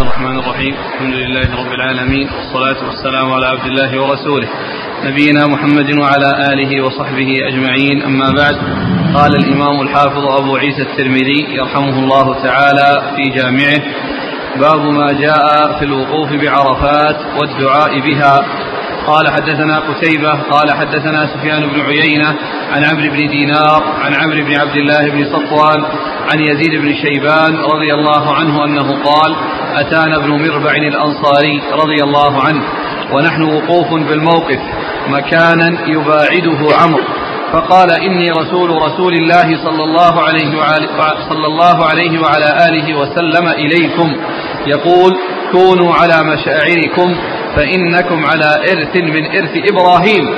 الرحمن الرحيم. الحمد لله رب العالمين. والصلاة والسلام على عبد الله ورسوله. نبينا محمد وعلى آله وصحبه أجمعين. أما بعد قال الإمام الحافظ أبو عيسى الترمذي يرحمه الله تعالى في جامعه باب ما جاء في الوقوف بعرفات والدعاء بها. قال حدثنا قتيبة قال حدثنا سفيان بن عيينة عن عمرو بن دينار عن عمرو بن عبد الله بن صفوان عن يزيد بن شيبان رضي الله عنه أنه قال أتانا ابن مربع الأنصاري رضي الله عنه ونحن وقوف بالموقف مكانا يباعده عمرو. فقال إني رسول رسول الله صلى الله عليه وعلى صلى الله عليه وعلى آله وسلم إليكم. يقول كونوا على مشاعركم فإنكم على إرث من إرث إبراهيم.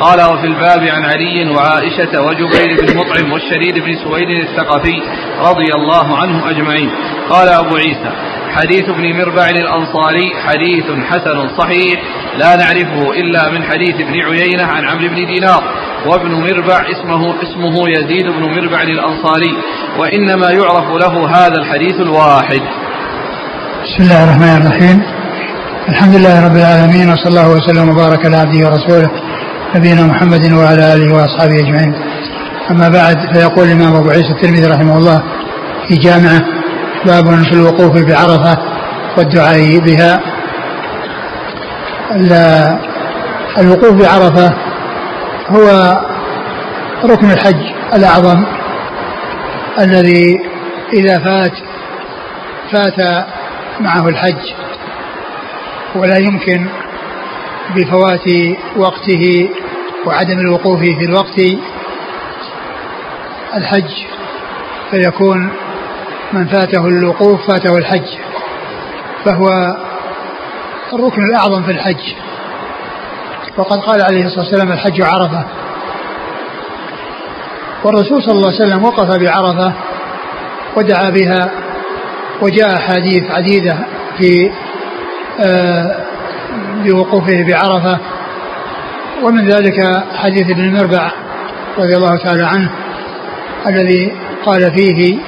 قال وفي الباب عن علي وعائشة وجبير بن مطعم والشريد بن سويد الثقفي رضي الله عنهم أجمعين. قال أبو عيسى حديث ابن مربع الأنصاري حديث حسن صحيح لا نعرفه إلا من حديث ابن عيينة عن عمرو بن دينار وابن مربع اسمه اسمه يزيد بن مربع الأنصاري وإنما يعرف له هذا الحديث الواحد بسم الله الرحمن الرحيم الحمد لله رب العالمين وصلى الله وسلم وبارك على عبده ورسوله نبينا محمد وعلى آله وأصحابه أجمعين. أما بعد فيقول الإمام أبو عيسى الترمذي رحمه الله في جامعه باب في الوقوف بعرفه والدعاء بها. الوقوف بعرفه هو ركن الحج الأعظم الذي إذا فات فات معه الحج ولا يمكن بفوات وقته وعدم الوقوف في الوقت الحج فيكون من فاته الوقوف فاته الحج. فهو الركن الأعظم في الحج. وقد قال عليه الصلاة والسلام الحج عرفة. والرسول صلى الله عليه وسلم وقف بعرفة ودعا بها وجاء أحاديث عديدة في آه، بوقوفه بعرفة. ومن ذلك حديث ابن مربع رضي الله تعالى عنه الذي قال فيه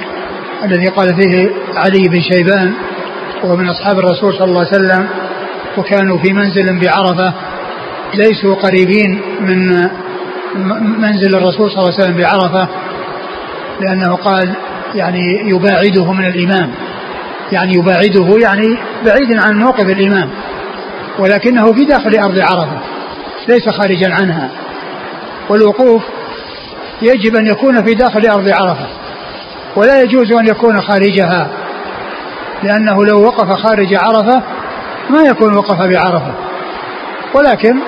الذي قال فيه علي بن شيبان وهو من أصحاب الرسول صلى الله عليه وسلم وكانوا في منزل بعرفة ليسوا قريبين من منزل الرسول صلى الله عليه وسلم بعرفة لأنه قال يعني يباعده من الإمام. يعني يباعده يعني بعيد عن موقف الإمام ولكنه في داخل أرض عرفة ليس خارجا عنها. والوقوف يجب أن يكون في داخل أرض عرفة. ولا يجوز أن يكون خارجها لأنه لو وقف خارج عرفة ما يكون وقف بعرفة. ولكن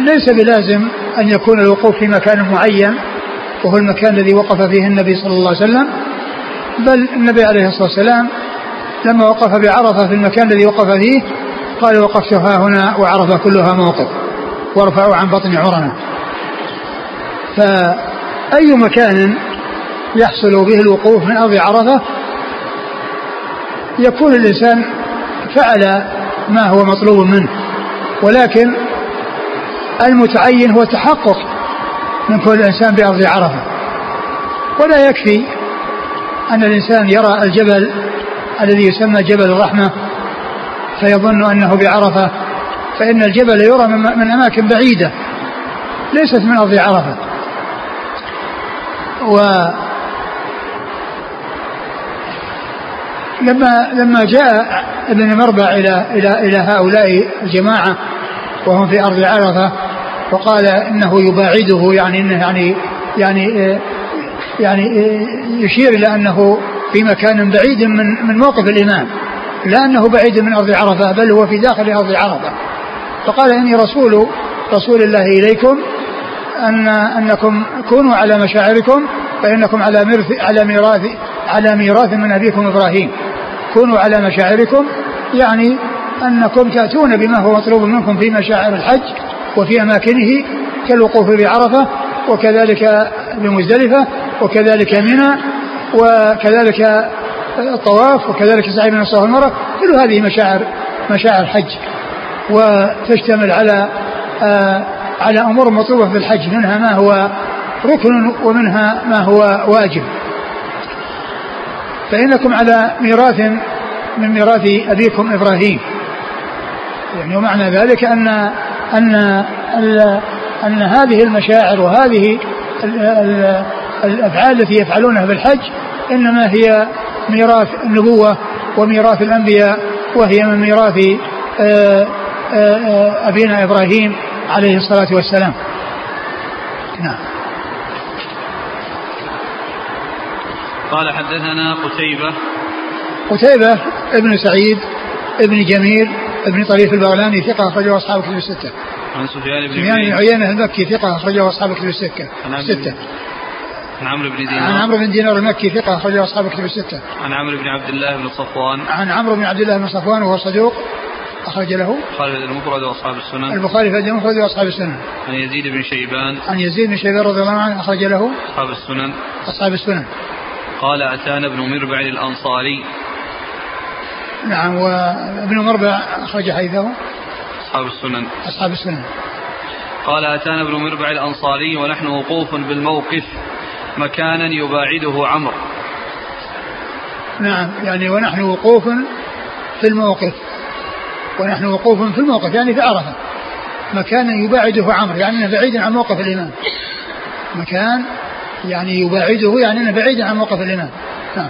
ليس بلازم أن يكون الوقوف في مكان معين وهو المكان الذي وقف فيه النبي صلى الله عليه وسلم بل النبي عليه الصلاة والسلام لما وقف بعرفة في المكان الذي وقف فيه قال وقفت ها هنا وعرفة كلها موقف وارفعوا عن بطن عرنة. فأي مكان يحصل به الوقوف من أرض عرفة يكون الإنسان فعل ما هو مطلوب منه ولكن المتعين هو التحقق من كل إنسان بأرض عرفة. ولا يكفي أن الإنسان يرى الجبل الذي يسمى جبل الرحمة فيظن أنه بعرفة فإن الجبل يرى من أماكن بعيدة ليست من أرض عرفة. و لما لما جاء ابن مربع إلى إلى إلى هؤلاء الجماعة وهم في أرض عرفة وقال إنه يباعده يعني إنه يعني يعني يعني يشير إلى أنه في مكان بعيد من من موقف الإمام لا أنه بعيد من أرض عرفة بل هو في داخل أرض عرفة. فقال إني رسول رسول الله إليكم أن أنكم كونوا على مشاعركم فإنكم على مرث على ميراث على ميراث من أبيكم إبراهيم. كونوا على مشاعركم يعني أنكم تأتون بما هو مطلوب منكم في مشاعر الحج وفي أماكنه كالوقوف بعرفة وكذلك بمزدلفة وكذلك منى وكذلك الطواف وكذلك سعي من الصفا والمروه كل هذه مشاعر مشاعر حج وتشتمل على آه على أمور مطلوبة في الحج منها ما هو ركن ومنها ما هو واجب. فإنكم على ميراث من ميراث أبيكم إبراهيم. يعني ومعنى ذلك أن أن أن هذه المشاعر وهذه الأفعال التي يفعلونها بالحج إنما هي ميراث النبوة وميراث الأنبياء وهي من ميراث آه، آه، آه، أبينا إبراهيم عليه الصلاة والسلام. نعم. قال حدثنا قتيبة قتيبة ابن سعيد ابن جميل ابن طريف البغلاني ثقة أخرجه أصحاب كتب الستة. عن سفيان بن سفيان بن عيينة المكي ثقة أخرجه أصحاب كتب الستة. الستة. عن عمرو بن دينار عن عمرو بن دينار المكي ثقة أخرجه أصحاب كتب الستة. عن عمرو بن عبد الله بن صفوان. عن عمرو بن عبد الله بن صفوان وهو صدوق أخرج له البخاري المفرد وأصحاب السنن البخاري في المفرد وأصحاب السنن عن يزيد بن شيبان عن يزيد بن شيبان رضي الله عنه أخرج له أصحاب السنن أصحاب السنن قال أتانا ابن مربع الأنصاري. نعم وابن مربع أخرج حديثه؟ أصحاب السنن. أصحاب السنن. قال أتانا ابن مربع الأنصاري ونحن وقوف بالموقف مكانا يباعده عمرو. نعم يعني ونحن وقوف في الموقف. ونحن وقوف في الموقف يعني في عرفة. مكانا يباعده عمرو يعني بعيد عن موقف الإمام. مكان يعني يباعده يعني أنه بعيد عن موقف الإمام. نعم.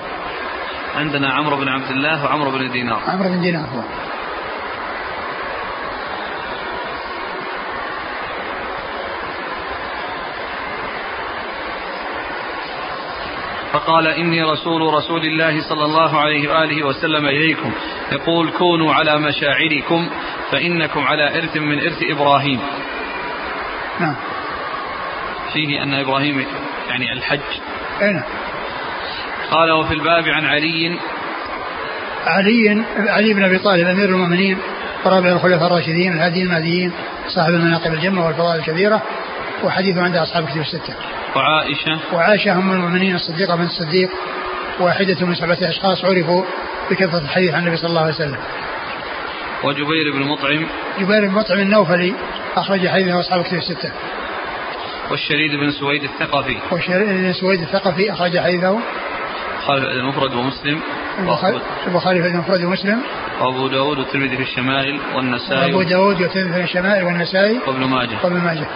عندنا عمرو بن عبد الله وعمرو بن دينار. عمرو بن دينار هو. فقال إني رسول رسول الله صلى الله عليه وآله وسلم إليكم. يقول كونوا على مشاعركم فإنكم على إرث من إرث إبراهيم. نعم. فيه أن إبراهيم يعني الحج أين قال وفي الباب عن علي علي علي بن أبي طالب أمير المؤمنين ورابع الخلفاء الراشدين الهادي المهديين صاحب المناقب الجمة والفضائل الكبيرة وحديثه عند أصحاب كتب الستة. وعائشة وعائشة أم المؤمنين الصديقة بنت الصديق واحدة من سبعة أشخاص عرفوا بكثرة الحديث عن النبي صلى الله عليه وسلم. وجبير بن مطعم جبير بن مطعم النوفلي أخرج حديثه أصحاب كتب الستة. والشريد بن سويد الثقفي. والشريد بن سويد الثقفي أخرج حديثه. المفرد ومسلم. البخاري في المفرد ومسلم. وأبو داود والترمذي في الشمائل والنسائي. وابو داود والترمذي في الشمائل والنسائي. وابن ماجه. وابن ماجه.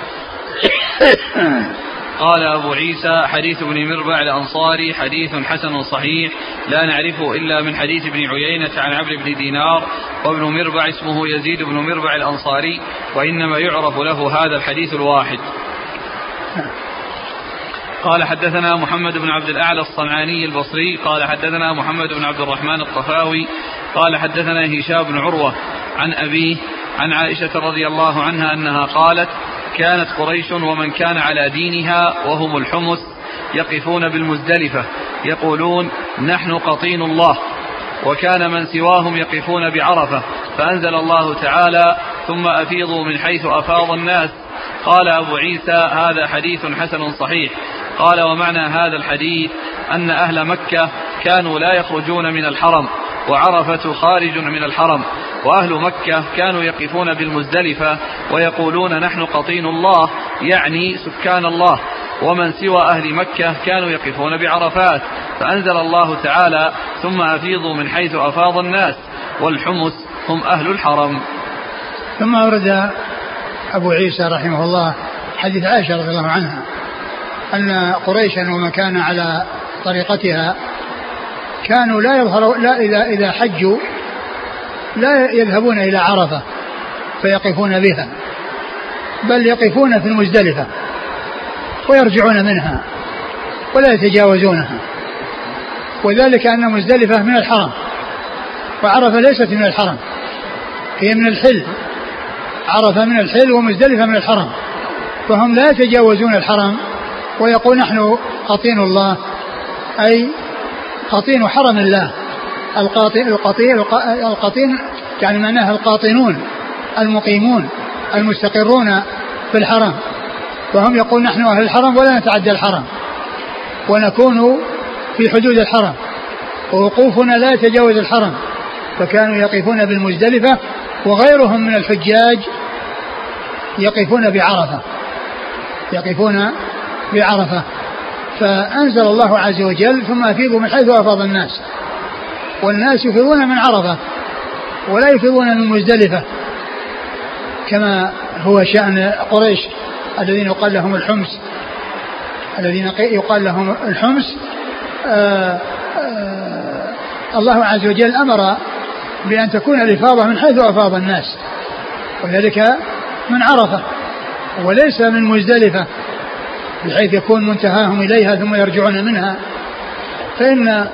قال أبو عيسى حديث ابن مربع الأنصاري حديث حسن صحيح لا نعرفه إلا من حديث ابن عيينة عن عمرو بن دينار وابن مربع اسمه يزيد بن مربع الأنصاري وإنما يعرف له هذا الحديث الواحد. قال حدثنا محمد بن عبد الأعلى الصنعاني البصري قال حدثنا محمد بن عبد الرحمن الطفاوي قال حدثنا هشام بن عروة عن أبيه عن عائشة رضي الله عنها أنها قالت كانت قريش ومن كان على دينها وهم الحمس يقفون بالمزدلفة يقولون نحن قطين الله وكان من سواهم يقفون بعرفة فأنزل الله تعالى ثم أفيضوا من حيث أفاض الناس قال أبو عيسى هذا حديث حسن صحيح. قال ومعنى هذا الحديث أن أهل مكة كانوا لا يخرجون من الحرم وعرفة خارج من الحرم وأهل مكة كانوا يقفون بالمزدلفة ويقولون نحن قطين الله يعني سكان الله. ومن سوى أهل مكة كانوا يقفون بعرفات. فأنزل الله تعالى ثم أفيضوا من حيث أفاض الناس والحمس هم أهل الحرم. ثم أورد أبو عيسى رحمه الله حديث عائشة رضي الله عنها أن قريشا ومن كان على طريقتها كانوا لا يظهروا لا إذا إذا حجوا لا يذهبون إلى عرفة فيقفون بها بل يقفون في المزدلفة ويرجعون منها ولا يتجاوزونها وذلك أن مزدلفة من الحرم وعرفة ليست من الحرم هي من الحل. عرفة من الحل ومزدلفة من الحرم. فهم لا يتجاوزون الحرم ويقول نحن قطين الله أي قطين حرم الله. القاطين القطين القطين يعني معناها القاطنون المقيمون المستقرون في الحرم. فهم يقول نحن أهل الحرم ولا نتعدى الحرم ونكون في حدود الحرم. ووقوفنا لا يتجاوز الحرم فكانوا يقفون بالمزدلفة وغيرهم من الحجاج يقفون بعرفة. يقفون بعرفة. فأنزل الله عز وجل ثم أفيضوا من حيث أفاض الناس. والناس يفيضون من عرفة ولا يفيضون من مزدلفة. كما هو شأن قريش الذين يقال لهم الحمص. الذين يقال لهم الحمص آآ آآ الله عز وجل أمر بأن تكون الإفاضة من حيث أفاض الناس. وذلك من عرفة وليس من مزدلفة بحيث يكون منتهاهم إليها ثم يرجعون منها. فإن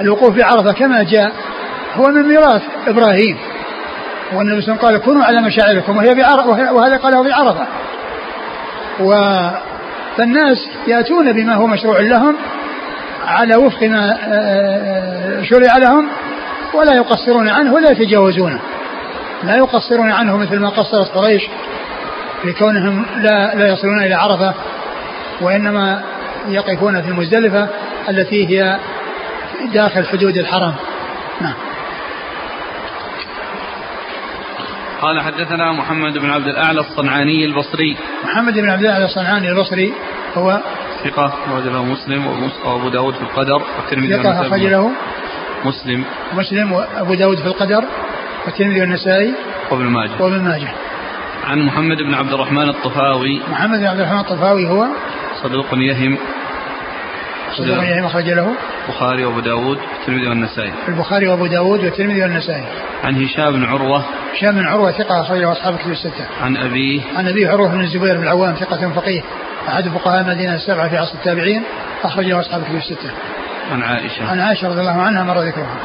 الوقوف بعرفة كما جاء هو من ميراث إبراهيم. والنبي صلى الله عليه وسلم قال كونوا على مشاعركم وهي بعرفة وهذا قاله بعرفة و فالناس يأتون بما هو مشروع لهم على وفق ما شرع لهم ولا يقصرون عنه ولا يتجاوزونه. لا يقصرون عنه مثل ما قصرت قريش في كونهم لا لا يصلون إلى عرفة وإنما يقفون في المزدلفة التي هي داخل حدود الحرم. نعم. قال حدثنا محمد بن عبد الأعلى الصنعاني البصري. محمد بن عبد الأعلى الصنعاني البصري هو ثقة أخرج له مسلم وأبو داود في القدر والترمذي ثقة أخرج له مسلم. مسلم وأبو داود في القدر والترمذي والنسائي وابن ماجه. وابن ماجه. عن محمد بن عبد الرحمن الطفاوي. محمد بن عبد الرحمن الطفاوي هو صدوق يهم. صدوق يهم أخرج له. البخاري وأبو داود والترمذي والنسائي. البخاري وأبو داود والترمذي والنسائي. عن هشام بن عروة. هشام بن عروة ثقة أخرجه أصحاب كتب الستة. عن أبيه عن أبيه عروة بن الزبير بن العوام ثقة فقيه. أحد فقهاء المدينة السبعة في عصر التابعين أخرجه أصحاب كتب الستة. عن عائشة. عن عائشة رضي الله عنها مر ذكرها.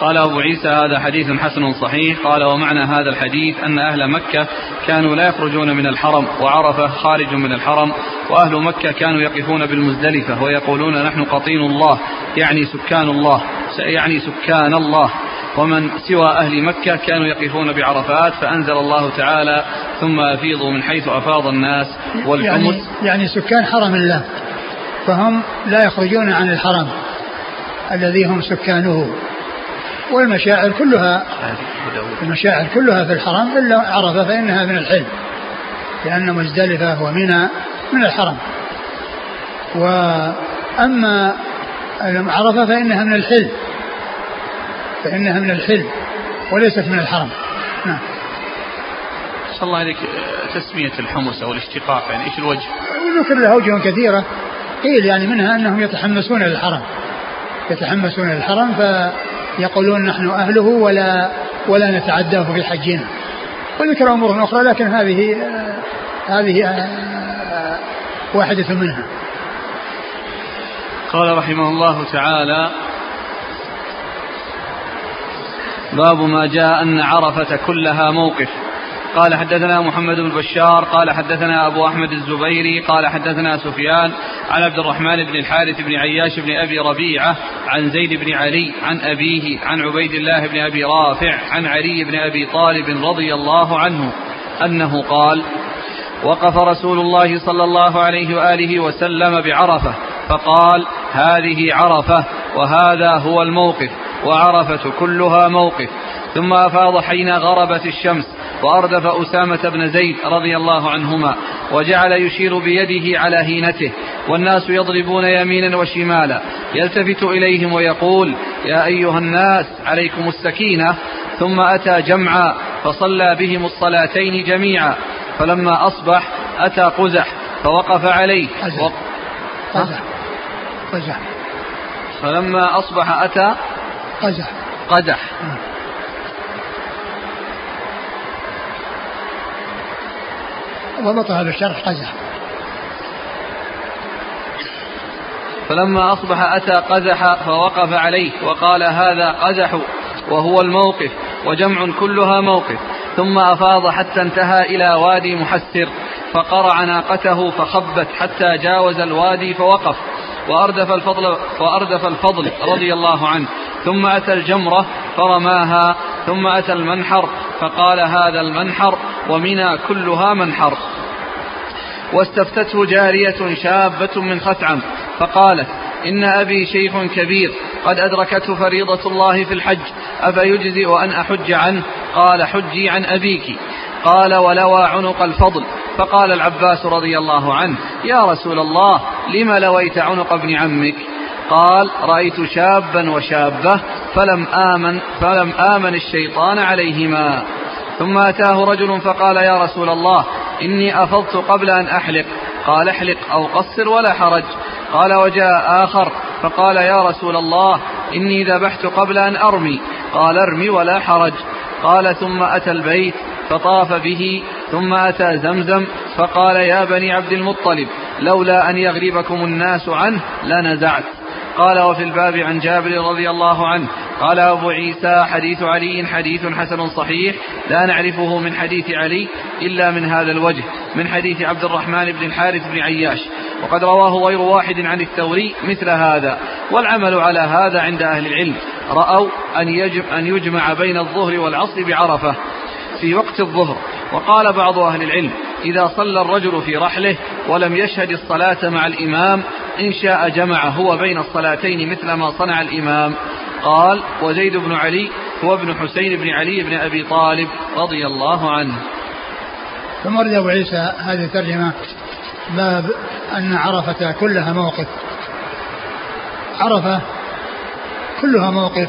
قال أبو عيسى هذا حديث حسن صحيح. قال ومعنى هذا الحديث أن أهل مكة كانوا لا يخرجون من الحرم وعرفة خارج من الحرم وأهل مكة كانوا يقفون بالمزدلفة ويقولون نحن قطين الله يعني سكان الله يعني سكان الله. ومن سوى أهل مكة كانوا يقفون بعرفات فأنزل الله تعالى ثم أفيضوا من حيث أفاض الناس والحمص. يعني, يعني سكان حرم الله فهم لا يخرجون عن الحرم الذي هم سكانه. والمشاعر كلها المشاعر كلها في الحرم إلا عرفة فإنها من الحلم لأن مزدلفة ومنى من الحرم. وأما عرفة فإنها من الحلم فإنها من الحلم وليست من الحرم. نعم. صلى الله عليك. تسمية الحمص أو الاشتقاق يعني إيش الوجه؟ ذكر له أوجه كثيرة. قيل يعني منها أنهم يتحمسون للحرم يتحمسون للحرم فيقولون نحن أهله ولا ولا نتعداه في حجنا. وذكر أمور أخرى لكن هذه هذه واحدة منها. قال رحمه الله تعالى باب ما جاء أن عرفة كلها موقف. قال حدثنا محمد بن بشار قال حدثنا أبو أحمد الزبيري قال حدثنا سفيان عن عبد الرحمن بن الحارث بن عياش بن أبي ربيعة عن زيد بن علي عن أبيه عن عبيد الله بن أبي رافع عن علي بن أبي طالب رضي الله عنه أنه قال وقف رسول الله صلى الله عليه وآله وسلم بعرفة فقال هذه عرفة وهذا هو الموقف وعرفة كلها موقف ثم أفاض حين غربت الشمس وأردف أسامة بن زيد رضي الله عنهما وجعل يشير بيده على هينته والناس يضربون يمينا وشمالا يلتفت إليهم ويقول يا أيها الناس عليكم السكينة ثم أتى جمعا فصلى بهم الصلاتين جميعا فلما أصبح أتى قزح فوقف عليه قزح. قزح. قزح. فلما أصبح أتى قزح. قدح وضبطها بالشرح قزح. فلما أصبح أتى قزح فوقف عليه وقال هذا قزح وهو الموقف وجمع كلها موقف. ثم أفاض حتى انتهى إلى وادي محسر فقرع ناقته فخبت حتى جاوز الوادي فوقف. وأردف الفضل, وأردف الفضل رضي الله عنه. ثم أتى الجمرة فرماها ثم أتى المنحر فقال هذا المنحر ومنى كلها منحر. واستفتته جارية شابة من خثعم فقالت إن أبي شيخ كبير قد أدركته فريضة الله في الحج أفيجزئ أن أحج عنه؟ قال حجي عن أبيك. قال ولوى عنق الفضل. فقال العباس رضي الله عنه يا رسول الله لم لويت عنق ابن عمك؟ قال رأيت شابا وشابة فلم آمن فلم آمن الشيطان عليهما. ثم أتاه رجل فقال يا رسول الله إني أفضت قبل أن أحلق. قال أحلق أو قصر ولا حرج. قال وجاء آخر. فقال يا رسول الله إني ذبحت قبل أن أرمي. قال أرمي ولا حرج. قال ثم أتى البيت. فطاف به ثم أتى زمزم فقال يا بني عبد المطلب لولا أن يغلبكم الناس عنه لنزعت. قال وفي الباب عن جابر رضي الله عنه. قال أبو عيسى حديث علي حديث حسن صحيح لا نعرفه من حديث علي إلا من هذا الوجه من حديث عبد الرحمن بن الحارث بن عياش وقد رواه غير واحد عن الثوري مثل هذا والعمل على هذا عند أهل العلم رأوا أن, يجب أن يجمع بين الظهر والعصر بعرفة. في وقت الظهر. وقال بعض أهل العلم إذا صلى الرجل في رحله ولم يشهد الصلاة مع الإمام إن شاء جمع هو بين الصلاتين مثل ما صنع الإمام. قال وزيد بن علي هو ابن حسين بن علي بن أبي طالب رضي الله عنه. ثم ورد أبو عيسى هذه الترجمة باب أن عرفة كلها موقف. عرفة كلها موقف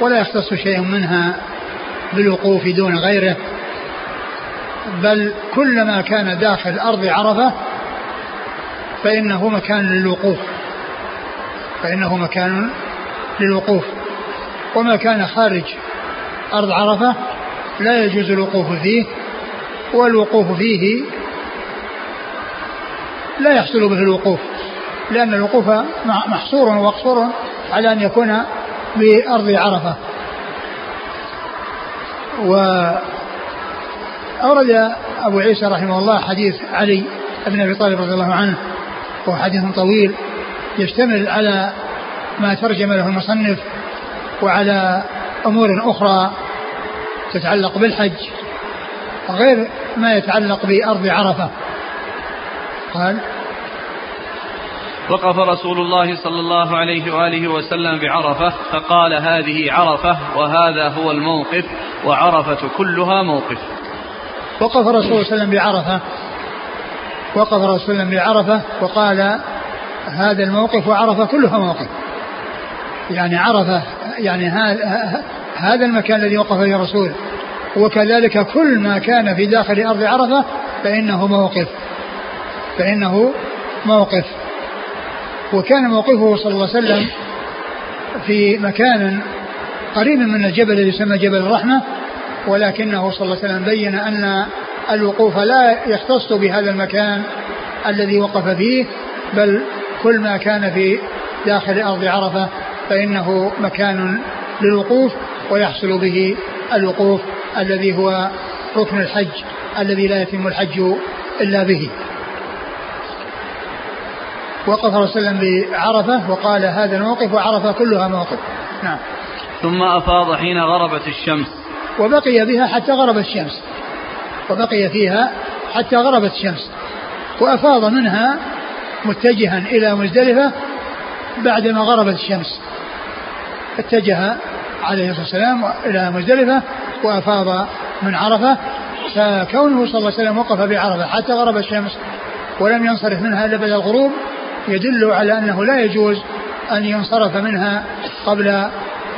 ولا يختص شيء منها بالوقوف دون غيره بل كلما كان داخل أرض عرفة فإنه مكان للوقوف فإنه مكان للوقوف. وما كان خارج أرض عرفة لا يجوز الوقوف فيه والوقوف فيه لا يحصل به الوقوف لأن الوقوف محصور ومقصور على أن يكون بأرض عرفة. وأورد أبو عيسى رحمه الله حديث علي بن أبي طالب رضي الله عنه وهو حديث طويل يشتمل على ما ترجم له المصنف وعلى أمور أخرى تتعلق بالحج غير ما يتعلق بأرض عرفة. قال وقف رسول الله صلى الله عليه وآله وسلم بعرفة فقال هذه عرفة وهذا هو الموقف. وعرفة كلها موقف. وقف رسول الله صلى الله عليه وسلم بعرفة. وقف رسول الله صلى الله عليه وسلم بعرفة وقال هذا الموقف وعرفة كلها موقف. يعني عرفة يعني هذا المكان الذي وقف فيه الرسول. وكذلك كل ما كان في داخل أرض عرفة فإنه موقف. فإنه موقف. وكان موقفه صلى الله عليه وسلم في مكان قريب من الجبل الذي يسمى جبل الرحمة ولكنه صلى الله عليه وسلم بين أن الوقوف لا يختص بهذا المكان الذي وقف فيه بل كل ما كان في داخل أرض عرفة فإنه مكان للوقوف ويحصل به الوقوف الذي هو ركن الحج الذي لا يتم الحج إلا به. وقف صلى الله عليه وسلم بعرفة وقال هذا الموقف وعرفة كلها موقف نعم. ثم أفاض حين غربت الشمس. وبقي بها حتى غربت الشمس. وبقي فيها حتى غربت الشمس. وأفاض منها متجها إلى مزدلفة بعدما غربت الشمس. اتجه عليه الصلاة والسلام إلى مزدلفة وأفاض من عرفة. فكونه صلى الله عليه وسلم وقف بعرفة حتى غرب الشمس ولم ينصرف منها إلا بعد الغروب يدل على أنه لا يجوز أن ينصرف منها قبل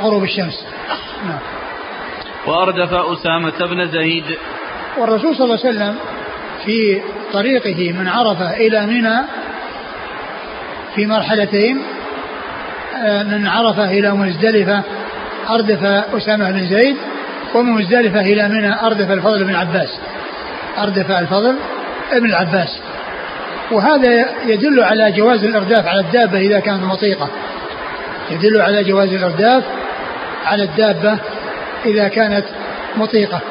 غروب الشمس. نعم. وأردف أسامة بن زيد. والرسول صلى الله عليه وسلم في طريقه من عرفة إلى منى في مرحلتين آه، من عرفة إلى مزدلفة أردف أسامة بن زيد ومن مزدلفة إلى منى أردف الفضل بن عباس. أردف الفضل ابن العباس. وهذا يدل على جواز الإرداف على الدابة إذا كانت مطيقة يدل على جواز الإرداف على الدابة إذا كانت مطيقة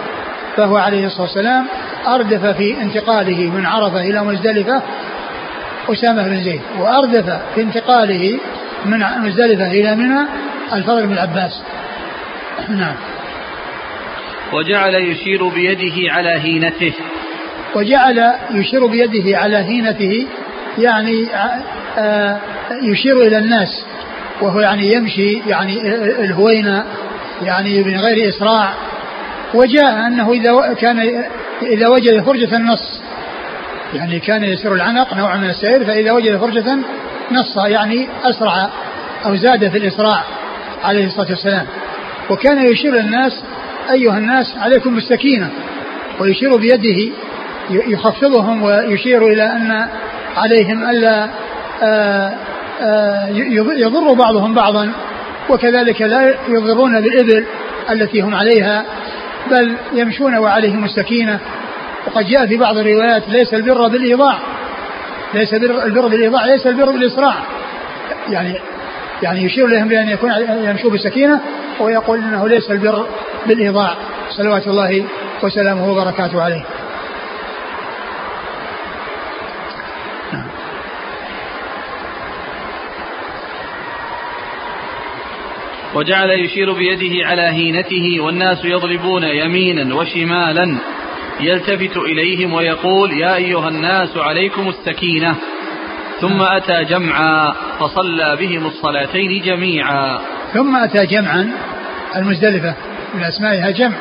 فهو عليه الصلاة والسلام أردف في انتقاله من عرفة إلى مزدلفة أسامة بن زيد وأردف في انتقاله من مزدلفة إلى منى الفضل بن العباس. نعم. وجعل يشير بيده على هينته. وجعل يشير بيده على هينته يعني آه، يشير إلى الناس. وهو يعني يمشي يعني الهوينة يعني من غير إسراع وجاء أنه إذا كان إذا وجد فرجة النص يعني كان يسير العنق نوع من السير فإذا وجد فرجة نص يعني أسرع أو زاد في الإسراع عليه الصلاة والسلام. وكان يشير الناس أيها الناس عليكم بالسكينة ويشير بيده يخفضهم ويشير إلى أن عليهم ألا آه، يضر بعضهم بعضا وكذلك لا يضرون بالإبل التي هم عليها بل يمشون وعليهم السكينة. وقد جاء في بعض الروايات ليس البر بالإيضاع. ليس البر بالإيضاع ليس البر بالإسراع. يعني يعني يشير لهم بأن يكون يمشوا بالسكينة ويقول إنه ليس البر بالإيضاع. صلوات الله وسلامه وبركاته عليه. وجعل يشير بيده على هينته والناس يضربون يمينا وشمالا يلتفت إليهم ويقول يا أيها الناس عليكم السكينة. ثم أتى جمعا فصلى بهم الصلاتين جميعا. ثم أتى جمعا المزدلفة من أسمائها جمع.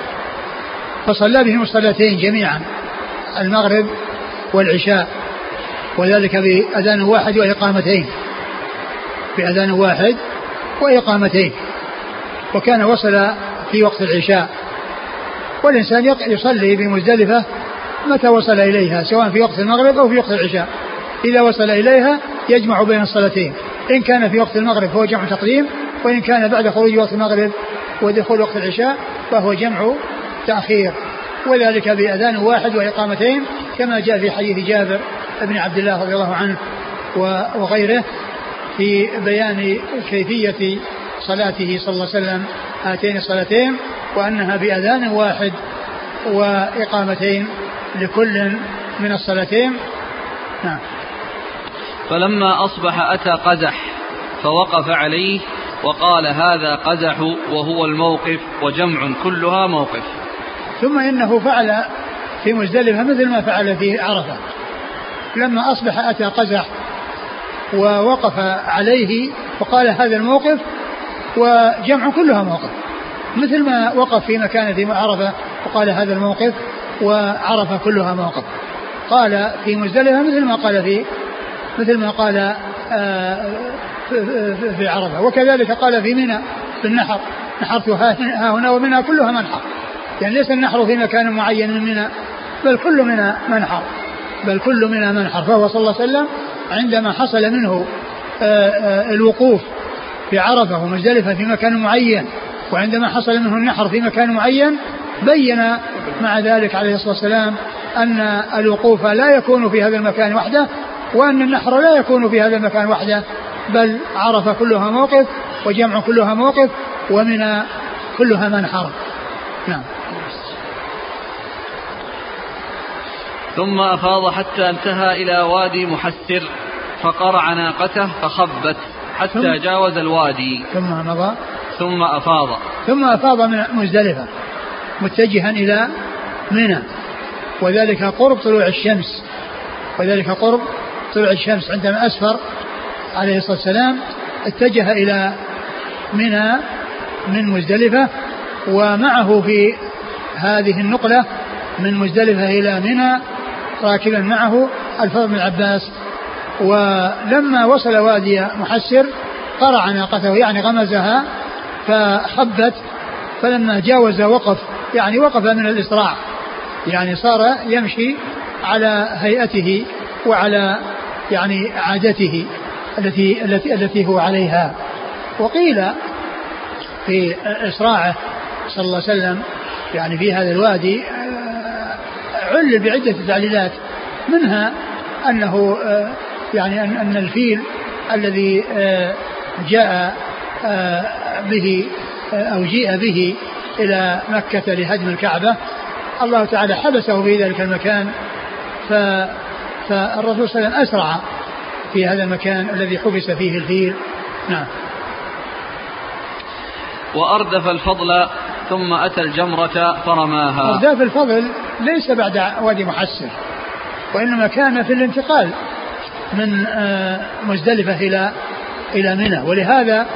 فصلى بهم الصلاتين جميعا المغرب والعشاء وذلك بأذان واحد وإقامتين. بأذان واحد وإقامتين. وكان وصل في وقت العشاء. والإنسان يصلي بمزدلفة متى وصل إليها سواء في وقت المغرب أو في وقت العشاء. إذا وصل إليها يجمع بين الصلاتين. إن كان في وقت المغرب فهو جمع تقديم وإن كان بعد خروج وقت المغرب ودخول وقت العشاء فهو جمع تأخير. وذلك بأذان واحد وإقامتين كما جاء في حديث جابر بن عبد الله رضي الله عنه وغيره في بيان كيفية صلاته صلى الله عليه وسلم هاتين الصلاتين وأنها بأذان واحد وإقامتين لكل من الصلاتين. نعم. فلما أصبح أتى قزح فوقف عليه وقال هذا قزح وهو الموقف وجمع كلها موقف. ثم إنه فعل في مزدلفة مثل ما فعل في عرفة. لما أصبح أتى قزح ووقف عليه وقال هذا الموقف وجمع كلها موقف مثل ما وقف في مكان في عرفة وقال هذا الموقف وعرفة كلها موقف قال في مزدلفة مثل ما قال في مثل ما قال آه، في عرفة. وكذلك قال في منى في النحر. نحرت ها هنا ومنى كلها منحر. يعني ليس النحر في مكان معين من منى بل كل منى منحر. بل كل منى منحر. فهو صلى الله عليه وسلم عندما حصل منه آه، آه، الوقوف في عرفة ومزدلفة في مكان معين وعندما حصل منه النحر في مكان معين بين مع ذلك عليه الصلاة والسلام أن الوقوف لا يكون في هذا المكان وحده وأن النحر لا يكون في هذا المكان وحده بل عرف كلها موقف وجمع كلها موقف ومن كلها منحر نعم. ثم أفاض حتى انتهى إلى وادي محسر فقرع ناقته فخبت. حتى جاوز الوادي. ثم مضى. ثم أفاض. ثم أفاض من مزدلفة متجها إلى منى. وذلك قرب طلوع الشمس. وذلك قرب طلوع الشمس عندما أسفر عليه الصلاة والسلام اتجه إلى منى من مزدلفة ومعه في هذه النقلة من مزدلفة إلى منى راكبا معه الفضل بن العباس ولما وصل وادي محسر قرع ناقته يعني غمزها فحبت فلما جاوز وقف يعني وقف من الإسراع يعني صار يمشي على هيئته وعلى يعني عادته التي التي التي هو عليها. وقيل في إسراعه صلى الله عليه وسلم يعني في هذا الوادي آه، علل بعدة تعليلات منها أنه آه، يعني أن الفيل الذي آه، جاء به أو جيء به إلى مكة لهدم الكعبة الله تعالى حبسه في ذلك المكان ف فالرسول صلى الله عليه وسلم أسرع في هذا المكان الذي حبس فيه الفيل. نعم. وأردف الفضل ثم أتى الجمرة فرماها. أرداف الفضل ليس بعد وادي محسر وإنما كان في الانتقال. من آه، مزدلفة إلى إلى منى. ولهذا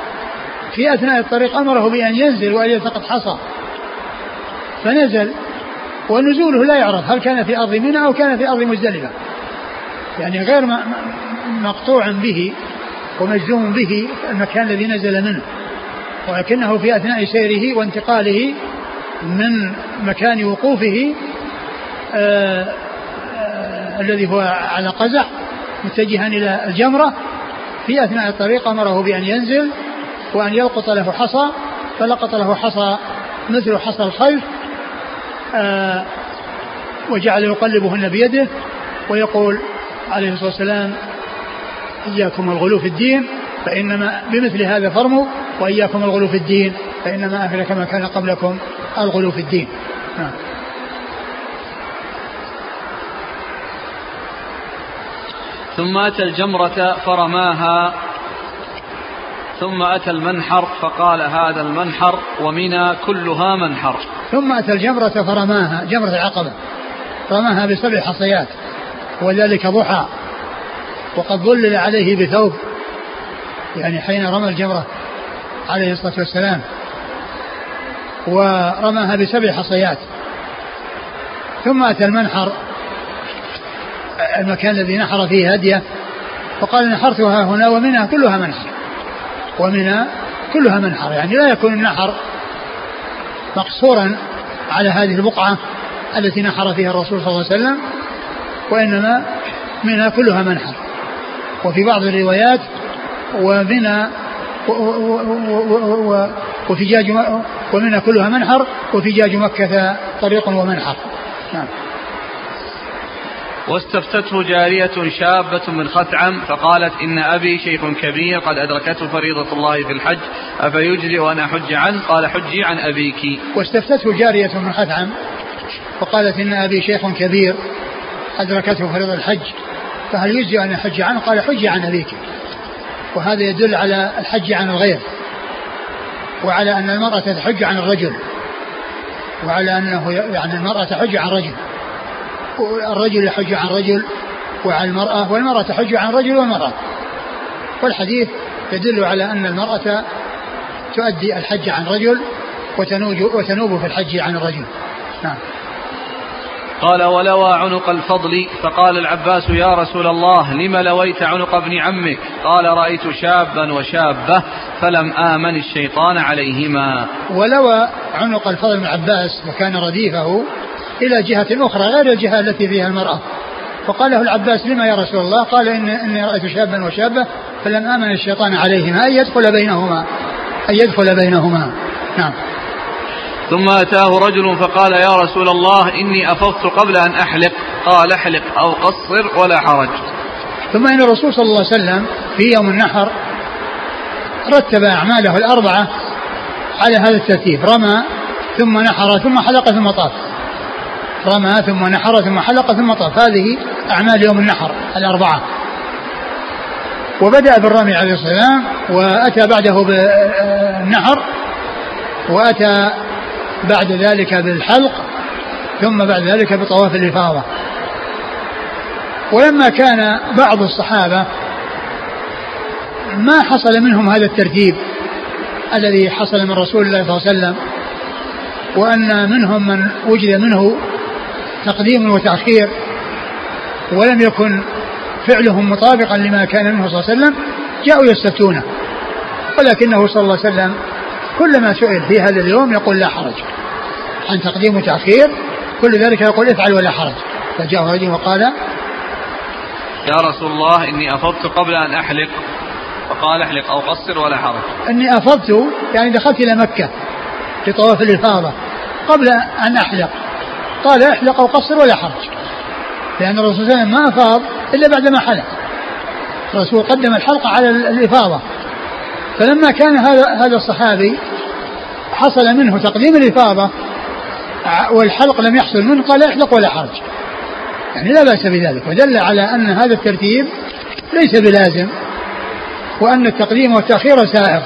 في أثناء الطريق أمره بأن ينزل وأن يلتقط حصى. فنزل ونزوله لا يعرف هل كان في أرض منى أو كان في أرض مزدلفة. يعني غير مقطوع به ومجزوم به المكان الذي نزل منه. ولكنه في أثناء سيره وانتقاله من مكان وقوفه آآ آآ الذي هو على قزح متجها إلى الجمرة في أثناء الطريق أمره بأن ينزل وأن يلقط له حصى فلقط له حصى مثل حصى الخلف وجعل يقلبهن بيده ويقول عليه الصلاة والسلام إياكم الغلو في الدين فإنما بمثل هذا فرموا وإياكم الغلو في الدين فإنما أهلك ما كان قبلكم الغلو في الدين نعم. ثم أتى الجمرة فرماها ثم أتى المنحر فقال هذا المنحر ومنى كلها منحر. ثم أتى الجمرة فرماها جمرة العقبة رماها بسبع حصيات وذلك ضحى وقد ظلل عليه بثوب يعني حين رمى الجمرة عليه الصلاة والسلام ورماها بسبع حصيات. ثم أتى المنحر المكان الذي نحر فيه هديه فقال نحرتها هنا ومنها كلها منحر. ومنها كلها منحر يعني لا يكون النحر مقصورا على هذه البقعة التي نحر فيها الرسول صلى الله عليه وسلم وإنما منها كلها منحر. وفي بعض الروايات ومنى وفجاج ومنها كلها منحر وفجاج مكة طريق ومنحر. نعم. واستفتته جارية شابة من خثعم فقالت إن أبي شيخ كبير قد أدركته فريضة الله في الحج أفيجري أن أحج عنه؟ قال حجي عن أبيك. واستفتته جارية من خثعم فقالت إن أبي شيخ كبير أدركته فريضة الحج فهل يجزي أن أحج عنه؟ قال حجي عن أبيك. وهذا يدل على الحج عن الغير وعلى أن المرأة تحج عن الرجل وعلى أنه يعني المرأة تحج عن رجل. الرجل يحج عن رجل وعن المرأة والمرأة تحج عن رجل والمرأة. والحديث يدل على أن المرأة تؤدي الحج عن رجل وتنوج وتنوب في الحج عن الرجل. نعم. قال ولوى عنق الفضل. فقال العباس يا رسول الله لم لويت عنق ابن عمك؟ قال رأيت شابا وشابة فلم آمن الشيطان عليهما. ولوى عنق الفضل بن عباس وكان رديفه إلى جهة أخرى غير الجهة التي فيها المرأة. فقال له العباس لما يا رسول الله؟ قال إن إني رأيت شابا وشابة فلم آمن الشيطان عليهما أن يدخل بينهما أن يدخل بينهما. نعم. ثم أتاه رجل فقال يا رسول الله إني أفضت قبل أن أحلق. قال أحلق أو قصر ولا حرج. ثم إن الرسول صلى الله عليه وسلم في يوم النحر رتب أعماله الأربعة على هذا الترتيب رمى ثم نحر ثم حلق ثم طاف. رمى ثم نحر ثم حلق ثم طاف. هذه أعمال يوم النحر الأربعة. وبدأ بالرمي عليه السلام وأتى بعده بالنحر وأتى بعد ذلك بالحلق ثم بعد ذلك بطواف الإفاضة. ولما كان بعض الصحابة ما حصل منهم هذا الترتيب الذي حصل من رسول الله صلى الله عليه وسلم وأن منهم من وجد منه تقديم وتأخير ولم يكن فعلهم مطابقا لما كان منه صلى الله عليه وسلم جاءوا يستفتونه. ولكنه صلى الله عليه وسلم كلما سئل في هذا اليوم يقول لا حرج عن تقديم وتأخير كل ذلك يقول افعل ولا حرج. فجاء رجل وقال يا رسول الله إني أفضت قبل أن أحلق. فقال احلق أو قصر ولا حرج. إني أفضت يعني دخلت إلى مكة لطواف الإفاضة قبل أن أحلق. قال احلق أو قصر ولا حرج. لأن الرسول صلى الله عليه وسلم ما أفاض إلا بعدما حلق. الرسول قدم الحلق على الإفاضة. فلما كان هذا هذا الصحابي حصل منه تقديم الإفاضة والحلق لم يحصل منه قال احلق ولا حرج. يعني لا بأس بذلك ودل على أن هذا الترتيب ليس بلازم وأن التقديم والتأخير سائغ.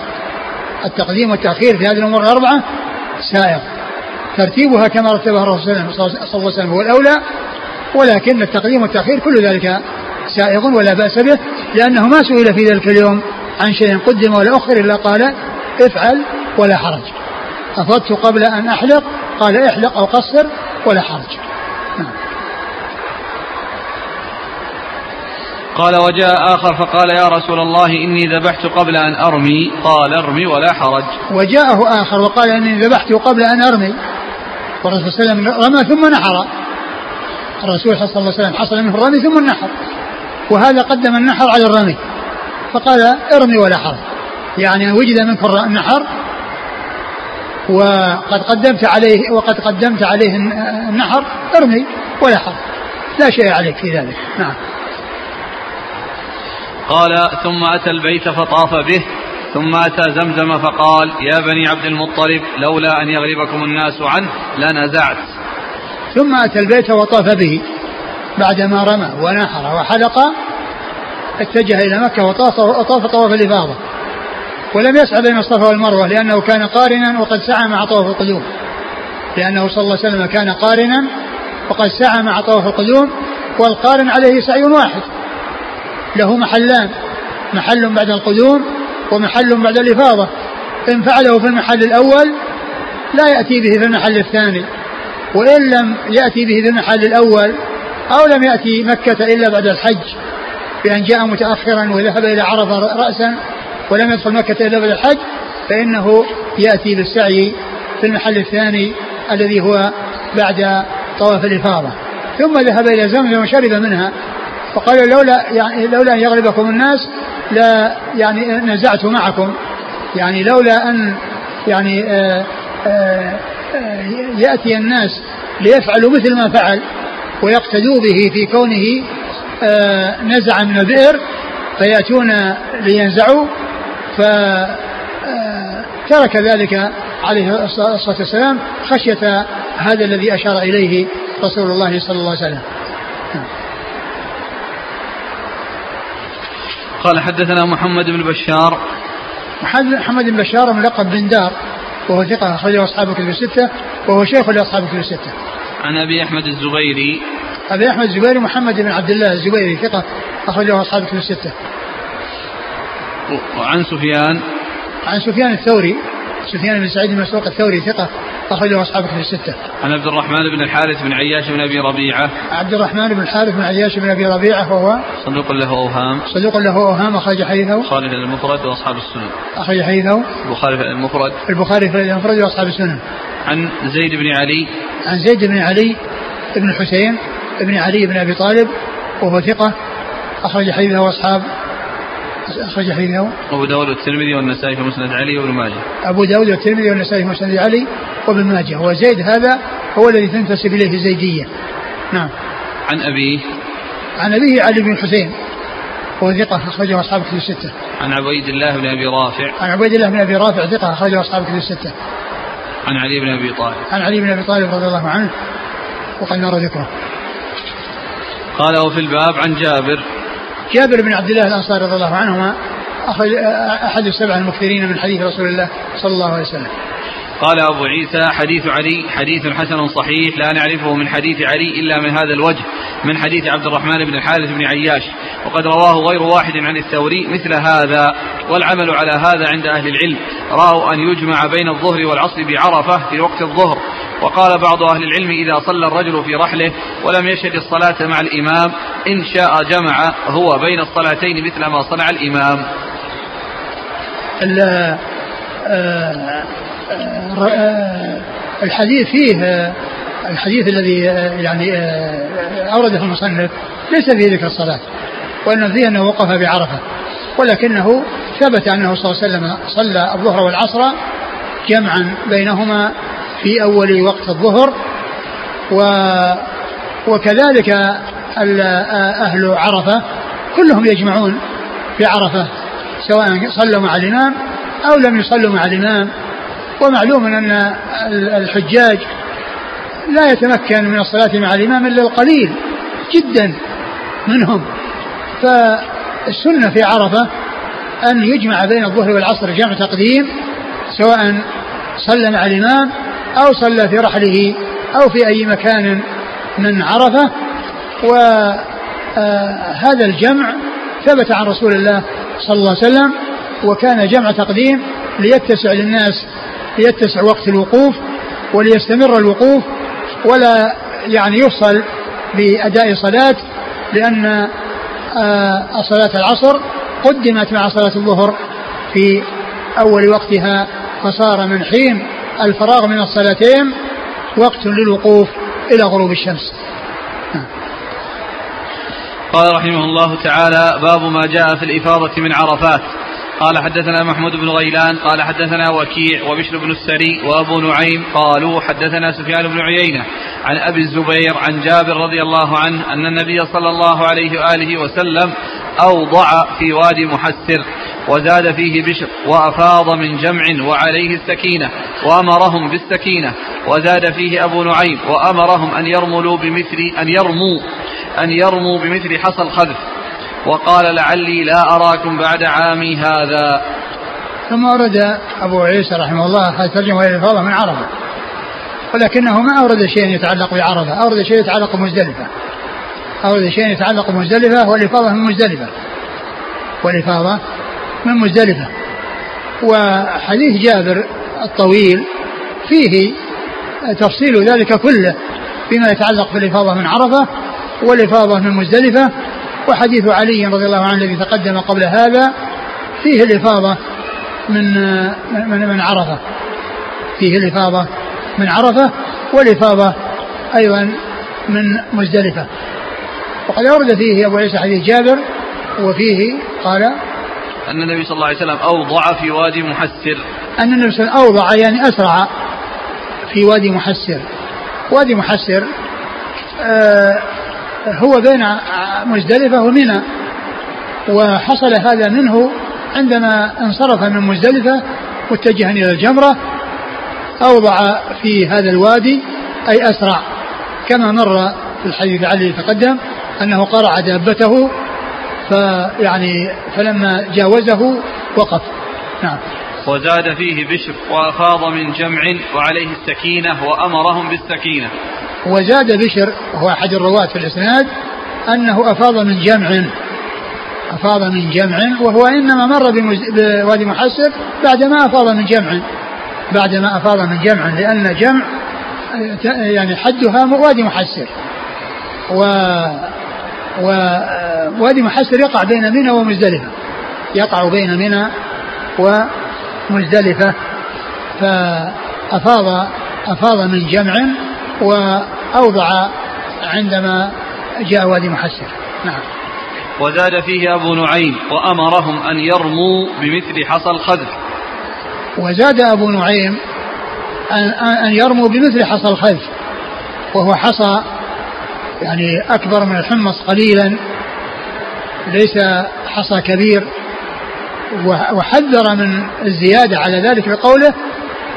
التقديم والتأخير في هذه الأمور الأربعة سائغ. ترتيبها كما رتبها الرسول صلى الله عليه وسلم هو الأولى ولكن التقديم والتأخير كل ذلك سائغ ولا بأس به لأنه ما سئل في ذلك اليوم عن شيء قدم ولا أخر إلا قال افعل ولا حرج. أفضت قبل أن أحلق قال احلق أو قصر ولا حرج. نعم. قال وجاء آخر فقال يا رسول الله إني ذبحت قبل أن أرمي قال ارمي ولا حرج. وجاءه آخر وقال إني ذبحت قبل أن أرمي. والرسول صلى الله عليه وسلم رمى ثم نحر. الرسول صلى الله عليه وسلم حصل منه الرمي ثم النحر وهذا قدم النحر على الرمي. فقال ارمي ولا حرج. يعني وجد منك النحر. وقد قدمت عليه وقد قدمت عليه النحر. ارمي ولا حرج. لا شيء عليك في ذلك. نعم. قال ثم أتى البيت فطاف به. ثم أتى زمزم فقال يا بني عبد المطلب لولا أن يغلبكم الناس عنه لنزعت. ثم أتى البيت وطاف به. بعدما رمى ونحر وحلق اتجه إلى مكة وطاف, وطاف طواف الإفاضة. ولم يسعى بين الصفا والمروة لأنه كان قارنا وقد سعى مع طواف القدوم. لأنه صلى الله عليه وسلم كان قارنا وقد سعى مع طواف القدوم والقارن عليه سعي واحد. له محلان محل بعد القدوم ومحل بعد الإفاضة. إن فعله في المحل الأول لا يأتي به في المحل الثاني. وإن لم يأتي به في المحل الأول أو لم يأتي مكة إلا بعد الحج بأن جاء متأخرا وذهب إلى عرفة رأسا ولم يدخل مكة إلا بعد الحج فإنه يأتي بالسعي في المحل الثاني الذي هو بعد طواف الإفاضة. ثم ذهب إلى زمزم وشرب منها. فقال لولا يعني لولا أن يغلبكم الناس لا يعني نزعت معكم. يعني لولا أن يعني آآ آه، آآ آه، يأتي الناس ليفعلوا مثل ما فعل ويقتدوا به في كونه آه، نزع من البئر فيأتون لينزعوا. فترك ذلك عليه الصلاة والسلام خشية هذا الذي أشار إليه رسول الله صلى الله عليه وسلم. قال حدثنا محمد بن بشار محمد بن بشار ملقب بن دار وهو ثقة أخرجه أصحاب الكتب الستة وهو شيخ لأصحاب الكتب الستة. عن أبي أحمد الزبيري أبي أحمد الزبيري محمد بن عبد الله الزبيري ثقة أخرجه أصحاب الكتب الستة. وعن سفيان عن سفيان الثوري سفيان بن سعيد المسروق الثوري ثقة أخرجه أصحاب في الستة. عن عبد الرحمن بن الحارث بن عياش بن أبي ربيعة. عبد الرحمن بن الحارث بن عياش بن أبي ربيعة وهو صدوق له أوهام. صدوق له أوهام أخرج حديثه. البخاري في المفرد وأصحاب السنن. أخرج حديثه. البخاري في المفرد. البخاري في المفرد وأصحاب السنن. عن زيد بن علي. عن زيد بن علي بن حسين بن علي بن أبي طالب وهو ثقة أخرج حديثه أصحاب أخرج حديثه أبو داود والترمذي والنسائي في مسند علي وابن ماجه أبو داود والترمذي والنسائي في مسند علي وابن ماجه وزيد هذا هو الذي تنتسب إليه الزيدية نعم عن أبيه عن أبيه علي بن حسين وهو ثقة أخرجه أصحاب كتب الستة. عن عبيد الله بن أبي رافع. عن عبيد الله بن أبي رافع ثقة أخرجه أصحاب كتب الستة. عن علي بن أبي طالب. عن علي بن أبي طالب رضي الله عنه وقد نرى ذكره. قال وفي الباب عن جابر جابر بن عبد الله الأنصاري رضي الله عنهما أحد السبع المكثرين من حديث رسول الله صلى الله عليه وسلم. قال أبو عيسى حديث علي حديث حسن صحيح لا نعرفه من حديث علي إلا من هذا الوجه من حديث عبد الرحمن بن الحارث بن عياش وقد رواه غير واحد عن الثوري مثل هذا والعمل على هذا عند أهل العلم رأوا أن يجمع بين الظهر والعصر بعرفة في وقت الظهر وقال بعض أهل العلم إذا صلى الرجل في رحله ولم يشهد الصلاة مع الإمام إن شاء جمع هو بين الصلاتين مثل ما صنع الإمام. آه، الحديث فيه الحديث الذي يعني أورده المصنف ليس فيه ذكر الصلاة وأن فيه أنه وقف بعرفة ولكنه ثبت أنه صلى الله عليه وسلم صلى الظهر والعصر جمعا بينهما في أول وقت الظهر و وكذلك أهل عرفة كلهم يجمعون في عرفة سواء صلوا مع الإمام أو لم يصلوا مع الإمام. ومعلوم أن الحجاج لا يتمكن من الصلاة مع الإمام إلا القليل جدا منهم. فالسنة في عرفة أن يجمع بين الظهر والعصر جمع تقديم سواء صلى مع الإمام أو صلى في رحله أو في أي مكان من عرفة. وهذا الجمع ثبت عن رسول الله صلى الله عليه وسلم وكان جمع تقديم ليتسع للناس ليتسع وقت الوقوف وليستمر الوقوف ولا يعني يفصل بأداء صلاة لأن آه، صلاة العصر قدمت مع صلاة الظهر في أول وقتها فصار من حين الفراغ من الصلاتين وقت للوقوف إلى غروب الشمس. قال رحمه الله تعالى باب ما جاء في الإفاضة من عرفات. قال حدثنا محمود بن غيلان قال حدثنا وكيع وبشر بن السري وأبو نعيم قالوا حدثنا سفيان بن عيينة عن أبي الزبير عن جابر رضي الله عنه أن النبي صلى الله عليه وآله وسلم أوضع في وادي محسر وزاد فيه بشر وأفاض من جمع وعليه السكينة وأمرهم بالسكينة وزاد فيه أبو نعيم وأمرهم أن يرملوا بمثل أن يرموا أن يرموا بمثل حصى الخذف وقال لعلي لا أراكم بعد عامي هذا. ثم أورد أبو عيسى رحمه الله الترجمة وهي الإفاضة من عرفة ولكنه ما أورد شيء يتعلق بعرفة أورد شيء يتعلق بمزدلفة. أورد شيء يتعلق بمزدلفة والإفاضة من مزدلفة. والإفاضة من مزدلفة. وحديث جابر الطويل فيه تفصيل ذلك كله فيما يتعلق بالإفاضة من عرفة والإفاضة من مزدلفة. وحديث علي رضي الله عنه الذي تقدم قبل هذا فيه الإفاضة من من من عرفة. فيه الإفاضة من عرفة والإفاضة أيضا من مزدلفة. وقد أورد فيه أبو عيسى حديث جابر وفيه قال أن النبي صلى الله عليه وسلم أوضع في وادي محسر. أن النبي صلى الله عليه وسلم أوضع يعني أسرع في وادي محسر. وادي محسر آه هو بين مزدلفة ومنى وحصل هذا منه عندما انصرف من مزدلفة متجها إلى الجمرة أوضع في هذا الوادي أي أسرع كما مر في الحديث علي تقدم أنه قرع دابته فيعني فلما جاوزه وقف. نعم. وزاد فيه بشر وأفاض من جمع وعليه السكينة وأمرهم بالسكينة. وزاد بشر وهو أحد الرواة في الإسناد أنه أفاض من جمع أفاض من جمع وهو إنما مر بوادي محسر بعدما أفاض من جمع بعدما أفاض من جمع لأن جمع يعني حدها وادي محسر و ووادي محسر يقع بين منى ومزدلفة يقع بين منى ومزدلفة فأفاض أفاض من جمع وأوضع عندما جاء وادي محسر نعم. وزاد فيه أبو نعيم وأمرهم أن يرموا بمثل حصى الخذف وزاد أبو نعيم أن, أن يرموا بمثل حصى الخذف وهو حصى يعني أكبر من الحمص قليلا ليس حصى كبير. وحذر من الزيادة على ذلك بقوله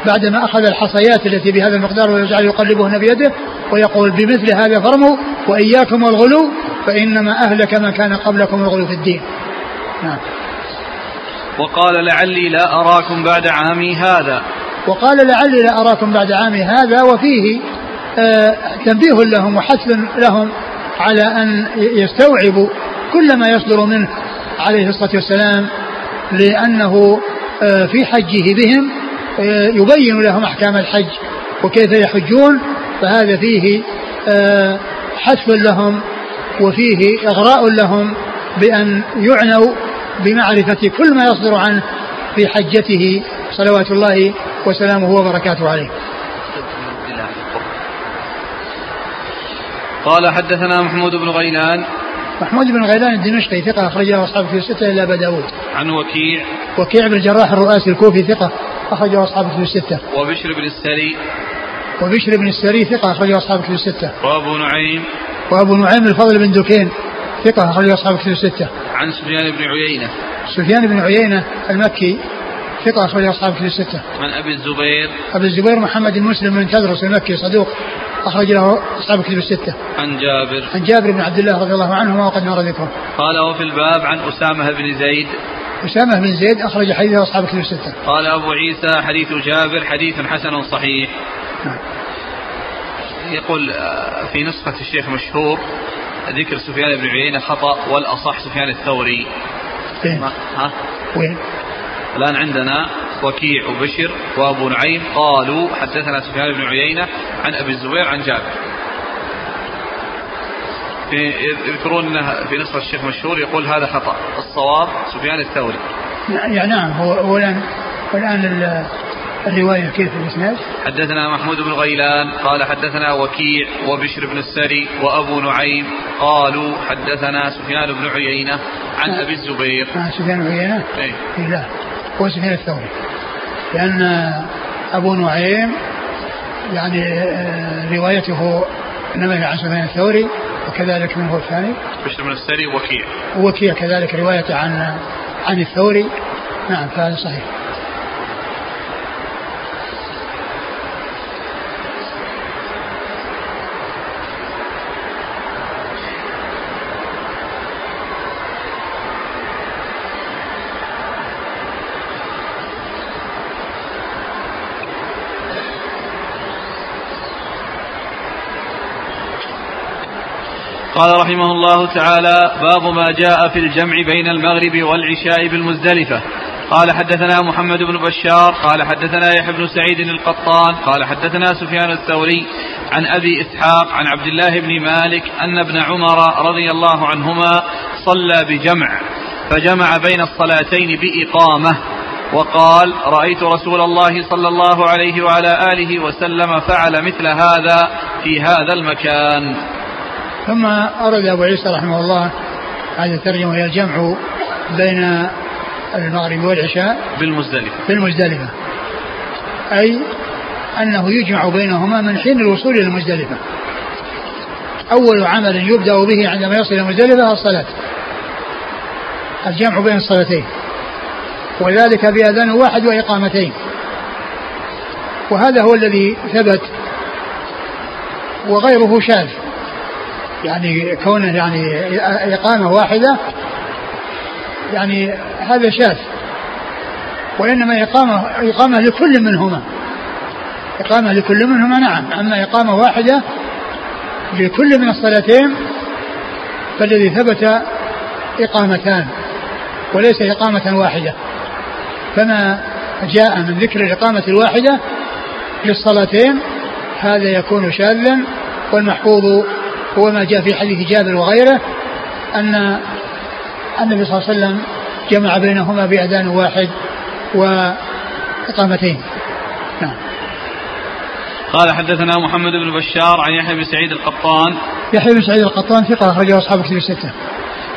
بعدما أخذ الحصيات التي بهذا المقدار ويجعل يقلبهن بيده ويقول بمثل هذا فرموا وإياكم والغلو فإنما أهلك ما كان قبلكم الغلو في الدين. نعم. وقال لعلي لا أراكم بعد عامي هذا. وقال لعلي لا أراكم بعد عامي هذا وفيه آه تنبيه لهم وحث لهم على أن يستوعبوا كل ما يصدر منه عليه الصلاة والسلام لأنه آه في حجه بهم يبين لهم أحكام الحج وكيف يحجون فهذا فيه آه حث لهم وفيه إغراء لهم بأن يعنوا بمعرفة كل ما يصدر عنه في حجته صلوات الله وسلامه وبركاته عليه. قال حدثنا محمود بن غيلان. محمود بن غيلان الدمشقي ثقة أخرجه أصحابه في الستة إلا أبا داود. عن وكيع. وكيع بن الجراح الرؤاسي الكوفي ثقة. أخرجه أصحابه في الستة وبشر بن السري وبشر بن السري ثقة أخرجه أصحاب كتب الستة. وأبو نعيم وأبو نعيم الفضل بن دكين ثقة أخرجه أصحاب كتب الستة. عن سفيان بن عيينة. سفيان بن عيينة المكي ثقة أخرجه أصحاب كتب الستة. عن أبي الزبير. أبي الزبير محمد المسلم بن تدرس المكي صدوق أخرج له أصحاب كتب الستة. عن جابر. عن جابر بن عبد الله رضي الله عنهما وقد مر ذكره. قال وفي الباب عن أسامة بن زيد. أسامة بن زيد أخرج حديثه أصحاب كتب الستة. قال أبو عيسى حديث جابر حديث حسن صحيح. نعم. يقول آه، في نسخة الشيخ مشهور ذكر سفيان بن عيينة خطأ والأصح سفيان الثوري فين؟ ها؟ وين؟ الآن عندنا وكيع وبشر وأبو نعيم قالوا حدثنا سفيان بن عيينة عن أبي الزبير عن جابر يذكرون في نصر الشيخ مشهور يقول هذا خطأ الصواب سفيان الثوري يعني نعم هو هو الآن الآن الرواية كيف الإسناد؟ حدثنا محمود بن غيلان قال حدثنا وكيع وبشر بن السري وأبو نعيم قالوا حدثنا سفيان بن عيينة عن أبي الزبير آه سفيان بن عيينة؟ إيه؟ لا هو سفيان الثوري لأن أبو نعيم يعني آه، روايته انما عن سفيان الثوري وكذلك من هو الثاني؟ بشر بن السري وكيع. وكيع كذلك روايته عن عن الثوري. نعم فهذا صحيح. قال رحمه الله تعالى باب ما جاء في الجمع بين المغرب والعشاء بالمزدلفة. قال حدثنا محمد بن بشار قال حدثنا يحيى بن سعيد القطان قال حدثنا سفيان الثوري عن أبي إسحاق عن عبد الله بن مالك أن ابن عمر رضي الله عنهما صلى بجمع فجمع بين الصلاتين بإقامة. وقال رأيت رسول الله صلى الله عليه وعلى آله وسلم فعل مثل هذا في هذا المكان. ثم أرد أبو عيسى رحمه الله هذه الترجمة وهي الجمع بين المغرب والعشاء بالمزدلفة. بالمزدلفة. أي أنه يجمع بينهما من حين الوصول إلى المزدلفة. أول عمل يبدأ به عندما يصل إلى المزدلفة الصلاة. الجمع بين الصلاتين. وذلك بأذان واحد وإقامتين. وهذا هو الذي ثبت وغيره شاذ. يعني كونه يعني إقامة واحدة يعني هذا شاذ. وإنما إقامة إقامة لكل منهما. إقامة لكل منهما نعم. أما إقامة واحدة لكل من الصلاتين فالذي ثبت إقامتان وليس إقامة واحدة. فما جاء من ذكر الإقامة الواحدة للصلاتين هذا يكون شاذا والمحفوظ هو ما جاء في حديث جابر وغيره أن النبي صلى الله عليه وسلم جمع بينهما بأذان واحد وإقامتين. نعم. قال حدثنا محمد بن بشار عن يحيى بن سعيد القطان. يحيى بن سعيد القطان ثقة أخرجه أصحاب كتب الستة.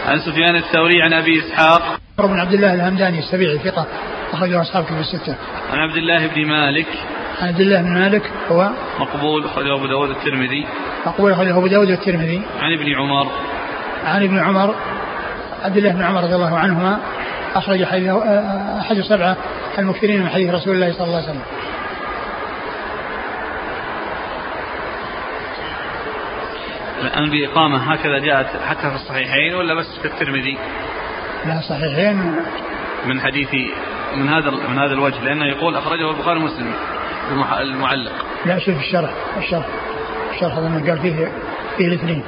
عن سفيان الثوري عن أبي إسحاق. بن عبد الله الهمداني السبيعي ثقة أخرجه أصحاب كتب الستة. عن عبد الله بن مالك. عن عبد الله بن مالك هو مقبول أخرجه أبو داود الترمذي. مقبول أخرجه أبو داود الترمذي عن ابن عمر. عن ابن عمر عبد الله بن عمر رضي الله عنهما أخرج حديث أحد السبعة المكثرين من حديث رسول الله صلى الله عليه وسلم. الآن بإقامة هكذا جاءت حتى في الصحيحين ولا بس في الترمذي؟ لا صحيحين. من حديث من هذا من هذا الوجه لأنه يقول أخرجه البخاري ومسلم المعلق. لا شوف الشرح الشرح. الشرح أظن قال فيه فيه الاثنين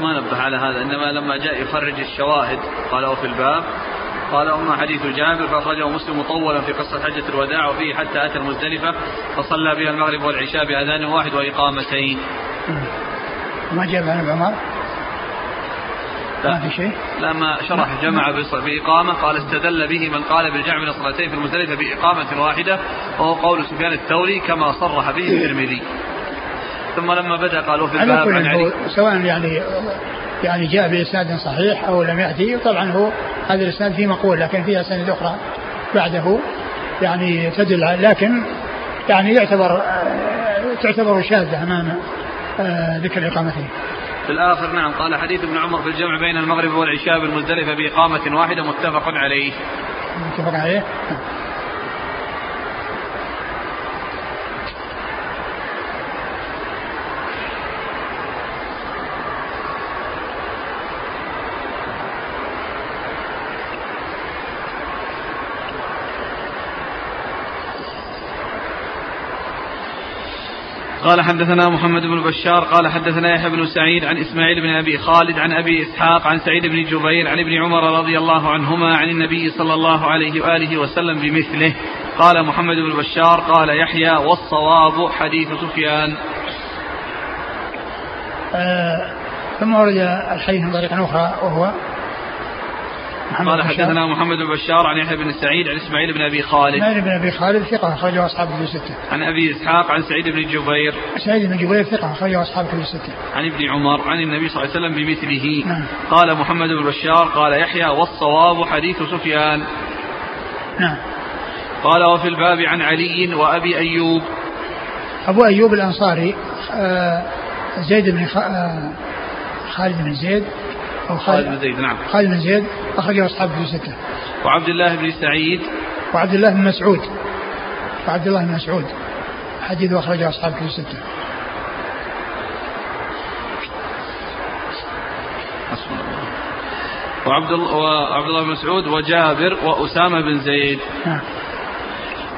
ما نبه على هذا إنما لما جاء يخرج الشواهد قاله في الباب قال أما حديث جابر فأخرجه مسلم مطولا في قصة حجة الوداع وفيه حتى أتى المزدلفة فصلى بها المغرب والعشاء بأذان واحد وإقامتين. ما جاب عن عمر لا. ما في شيء؟ لما شرح جمع بإقامة قال استدل به من قال بالجمع من الصلاتين في المزدلفة بإقامة واحدة وهو قول سفيان الثوري كما صرح به الترمذي. ثم لما بدأ قالوا في الباب عن علي. سواء يعني يعني جاء بإسناد صحيح أو لم ياتي طبعا هو هذا الإسناد فيه مقول لكن فيه أسانيد أخرى بعده يعني تدل لكن يعني يعتبر تعتبر شاذة أمام آه، ذكر إقامته. في الآخر نعم قال حديث ابن عمر في الجمع بين المغرب والعشاء بالمزدلفة بإقامة واحدة متفق عليه. متفق عليه؟ قال حدثنا محمد بن بشار قال حدثنا يحيى بن سعيد عن إسماعيل بن أبي خالد عن أبي إسحاق عن سعيد بن جبير عن ابن عمر رضي الله عنهما عن النبي صلى الله عليه وآله وسلم بمثله. قال محمد بن بشار قال يحيى والصواب حديث سفيان. آه ثم ورد الحديث من طريق أخرى وهو قال حدثنا محمد بن بشار عن يحيى بن سعيد عن إسماعيل بن أبي خالد. إسماعيل بن أبي خالد ثقة أخرجه أصحاب كتب الستة. عن أبي إسحاق عن سعيد بن جبير. سعيد بن جبير ثقة أخرجه أصحاب كتب الستة. عن ابن عمر عن النبي صلى الله عليه وسلم بمثله. نعم. قال محمد بن بشار قال يحيى والصواب حديث سفيان. نعم. قال وفي الباب عن علي وأبي أيوب. أبو أيوب الأنصاري آه زيد بن. آه خالد بن زيد أو خالد بن زيد نعم. خالد بن زيد أخرجه أصحاب في ستة وعبد الله بن سعيد. وعبد الله بن مسعود. وعبد الله بن مسعود. حديث أخرجه أصحاب في ستة وعبد الله وعبد الله بن مسعود وجابر وأسامة بن زيد. نعم.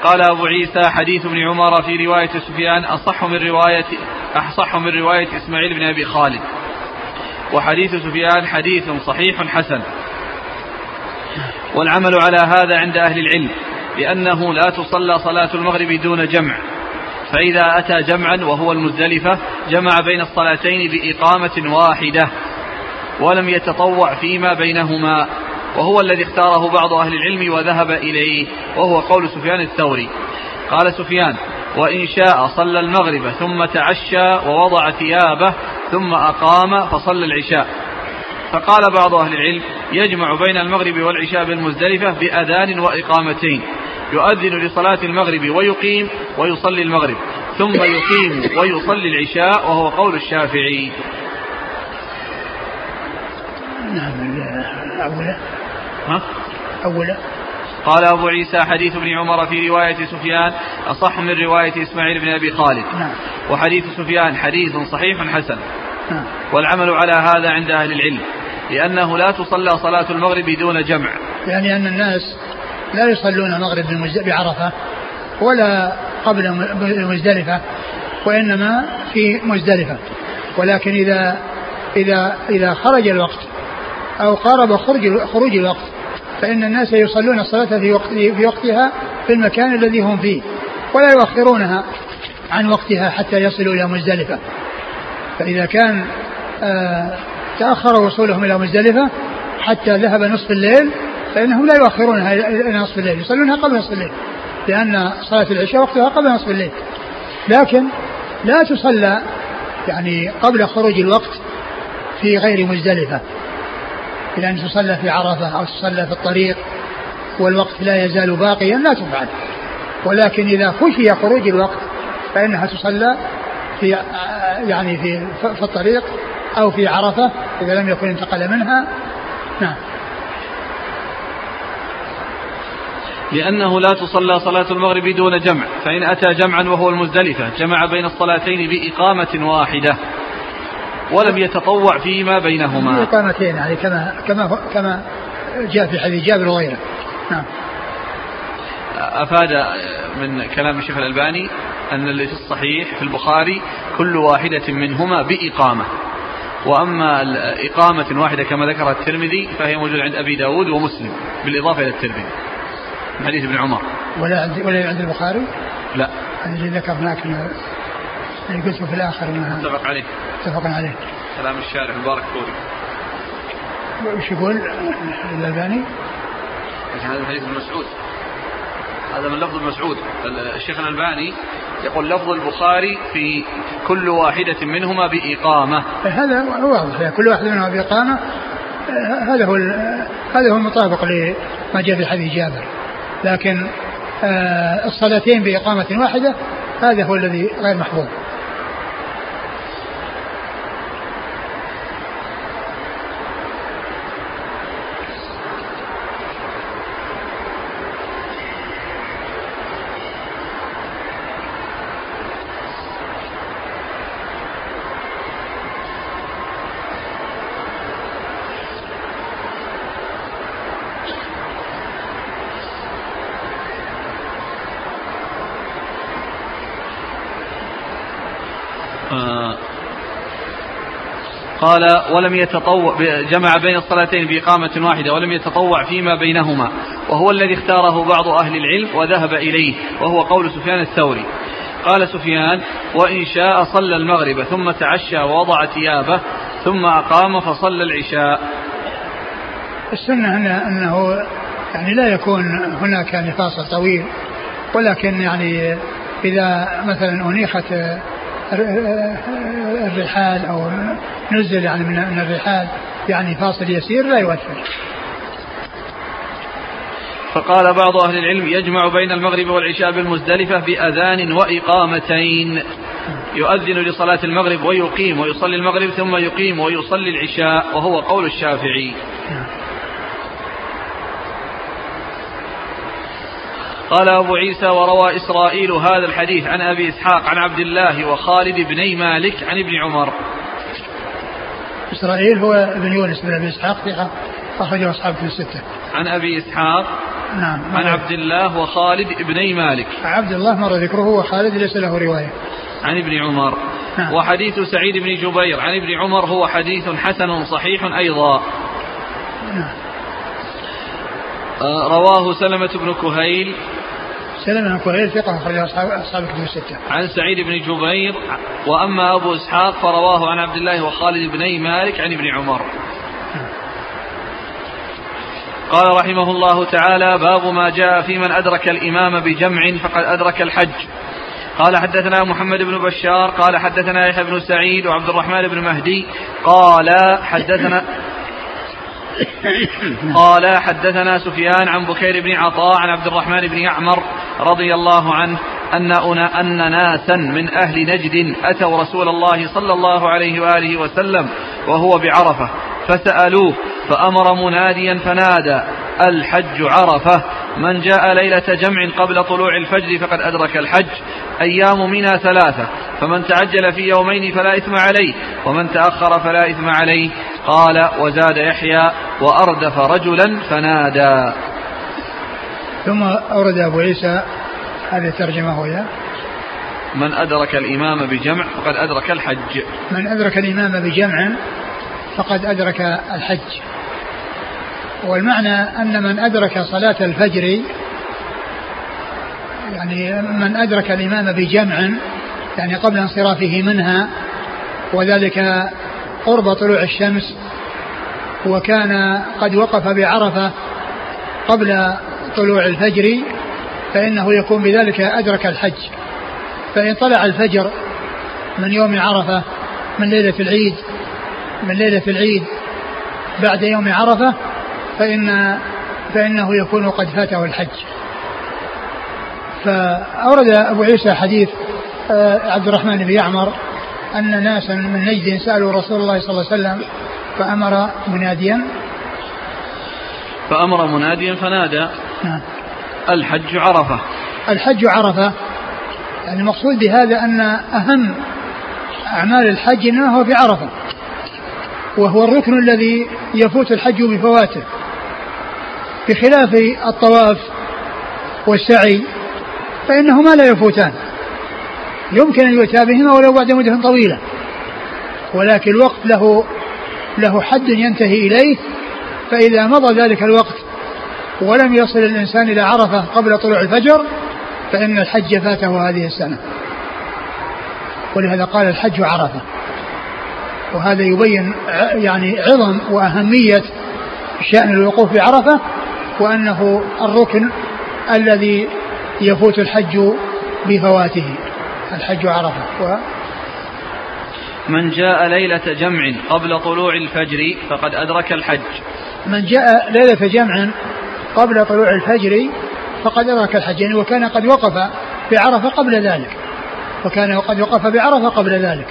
قال أبو عيسى حديث ابن عمر في رواية سفيان أصح من رواية أصح من رواية إسماعيل بن أبي خالد. وحديث سفيان حديث صحيح حسن. والعمل على هذا عند أهل العلم لأنه لا تصلى صلاة المغرب دون جمع. فإذا أتى جمعا وهو المزدلفة جمع بين الصلاتين بإقامة واحدة ولم يتطوع فيما بينهما وهو الذي اختاره بعض أهل العلم وذهب إليه وهو قول سفيان الثوري. قال سفيان وإن شاء صلى المغرب ثم تعشى ووضع ثيابه ثم أقام فصلى العشاء. فقال بعض أهل العلم يجمع بين المغرب والعشاء بالمزدلفة بأذان وإقامتين. يؤذن لصلاة المغرب ويقيم ويصلي المغرب ثم يقيم ويصلي العشاء وهو قول الشافعي. نعم أولا. ها؟ أولا قال أبو عيسى حديث ابن عمر في رواية سفيان أصح من رواية إسماعيل بن أبي خالد. نعم. وحديث سفيان حديث صحيح حسن. نعم. والعمل على هذا عند أهل العلم لأنه لا تصلى صلاة المغرب دون جمع. يعني أن الناس لا يصلون المغرب بعرفة ولا قبل مزدلفة وإنما في مزدلفة. ولكن إذا إذا إذا خرج الوقت أو قارب خروج خروج الوقت فإن الناس يصلون الصلاة في وقت في وقتها في المكان الذي هم فيه ولا يؤخرونها عن وقتها حتى يصلوا إلى مزدلفة. فإذا كان آه تأخر وصولهم إلى مزدلفة حتى ذهب نصف الليل فإنهم لا يؤخرونها إلى نصف الليل يصلونها قبل نصف الليل لأن صلاة العشاء وقتها قبل نصف الليل. لكن لا تصلى يعني قبل خروج الوقت في غير مزدلفة. بأن تصلى في عرفة أو تصلى في الطريق والوقت لا يزال باقيا لا تفعل. ولكن إذا خشي خروج الوقت فإنها تصلى في يعني في في الطريق أو في عرفة إذا لم يكن انتقل منها. نعم. لأنه لا تصلى صلاة المغرب دون جمع فإن أتى جمعا وهو المزدلفة جمع بين الصلاتين بإقامة واحدة. ولم يتطوع فيما بينهما. إقامتين يعني كما كما كما جاء في حديث جابر وغيره. نعم. أفاد من كلام الشيخ الألباني أن اللي في الصحيح في البخاري كل واحدة منهما بإقامة. وأما إقامة واحدة كما ذكر الترمذي فهي موجودة عند أبي داود ومسلم بالإضافة إلى الترمذي. حديث ابن عمر. ولا عند ولا عند البخاري؟ لا. الذي ذكر هناك اللي قلته في الآخر متفق عليه متفق عليه كلام الشارع مبارك فوري وش يقول؟ الألباني؟ هذا الحديث ابن مسعود. هذا من لفظ مسعود. الشيخ الألباني يقول لفظ البخاري في كل واحدة منهما بإقامة. هذا واضح. كل واحد منهما بإقامة هذا هو هذا هو المطابق لما جاء في حديث جابر. لكن الصلاتين بإقامة واحدة هذا هو الذي غير محفوظ آه قال ولم يتطوع جمع بين الصلاتين بإقامة واحدة ولم يتطوع فيما بينهما وهو الذي اختاره بعض أهل العلم وذهب إليه وهو قول سفيان الثوري. قال سفيان وإن شاء صلى المغرب ثم تعشى ووضع ثيابه ثم أقام فصلى العشاء. السنة أنه يعني لا يكون هناك يعني طويل ولكن يعني إذا مثلا أنيخت الرحال أو نزل يعني من الرحال يعني فاصل يسير لا يؤثر. فقال بعض أهل العلم يجمع بين المغرب والعشاء بالمزدلفة بأذان وإقامتين. يؤذن لصلاة المغرب ويقيم ويصلي المغرب ثم يقيم ويصلي العشاء وهو قول الشافعي. قال أبو عيسى وروى إسرائيل هذا الحديث عن أبي إسحاق عن عبد الله وخالد بن مالك عن ابن عمر. إسرائيل هو ابن يونس بن أبي إسحاق ثقة أخرجه أصحاب في الستة. عن أبي إسحاق نعم. عن عبد الله وخالد بن مالك. عبد الله مر ذكره وخالد ليس له رواية. عن ابن عمر. نعم. وحديث سعيد بن جبير عن ابن عمر هو حديث حسن صحيح أيضا. نعم. آه، رواه سلمة بن كهيل. سلمة بن كهيل ثقة أخرج أصحاب أصحاب الكتب الستة. عن سعيد بن جبير وأما أبو إسحاق فرواه عن عبد الله وخالد بن مالك عن ابن عمر. قال رحمه الله تعالى باب ما جاء في من أدرك الإمام بجمع فقد أدرك الحج قال حدثنا محمد بن بشار قال حدثنا يحيى بن سعيد وعبد الرحمن بن مهدي قال حدثنا قال حدثنا سفيان عن بكير بن عطاء عن عبد الرحمن بن يعمر رضي الله عنه أن أن ناسا من أهل نجد أتوا رسول الله صلى الله عليه وآله وسلم وهو بعرفة فسألوه فأمر مناديا فنادى الحج عرفة. من جاء ليلة جمع قبل طلوع الفجر فقد أدرك الحج أيام منى ثلاثة. فمن تعجل في يومين فلا إثم عليه ومن تأخر فلا إثم عليه. قال وزاد يحيى وأردف رجلا فنادى. ثم أورد أبو عيسى هذه الترجمة وهي من أدرك الإمام بجمع فقد أدرك الحج. من أدرك الإمام بجمع فقد أدرك الحج. والمعنى أن من أدرك صلاة الفجر يعني من أدرك الإمام بجمع يعني قبل انصرافه منها وذلك قرب طلوع الشمس وكان قد وقف بعرفة قبل طلوع الفجر فإنه يكون بذلك أدرك الحج. فإن طلع الفجر من يوم عرفة من ليلة العيد من ليلة العيد بعد يوم عرفة فإن فإنه يكون قد فاته الحج. فأورد أبو عيسى حديث آه، عبد الرحمن بن يعمر أن ناسا من نجد سألوا رسول الله صلى الله عليه وسلم فأمر مناديا. فأمر مناديا فنادى. نعم. الحج عرفة. الحج عرفة. يعني المقصود بهذا أن أهم أعمال الحج إنما هو في عرفة. وهو الركن الذي يفوت الحج بفواته. بخلاف الطواف والسعي فإنهما لا يفوتان. يمكن أن يؤتى بهما ولو بعد مدة طويلة. ولكن الوقت له له حد ينتهي إليه فإذا مضى ذلك الوقت ولم يصل الإنسان إلى عرفة قبل طلوع الفجر فإن الحج فاته هذه السنة. ولهذا قال الحج عرفة. وهذا يبين يعني عظم وأهمية شأن الوقوف بعرفة وأنه الركن الذي يفوت الحج بفواته الحج عرفة. و من جاء ليلة جمع قبل طلوع الفجر فقد أدرك الحج. من جاء ليلة جمع قبل طلوع الفجر فقد أدرك الحج يعني وكان قد وقف بعرفة قبل ذلك. وكان قد وقف بعرفة قبل ذلك.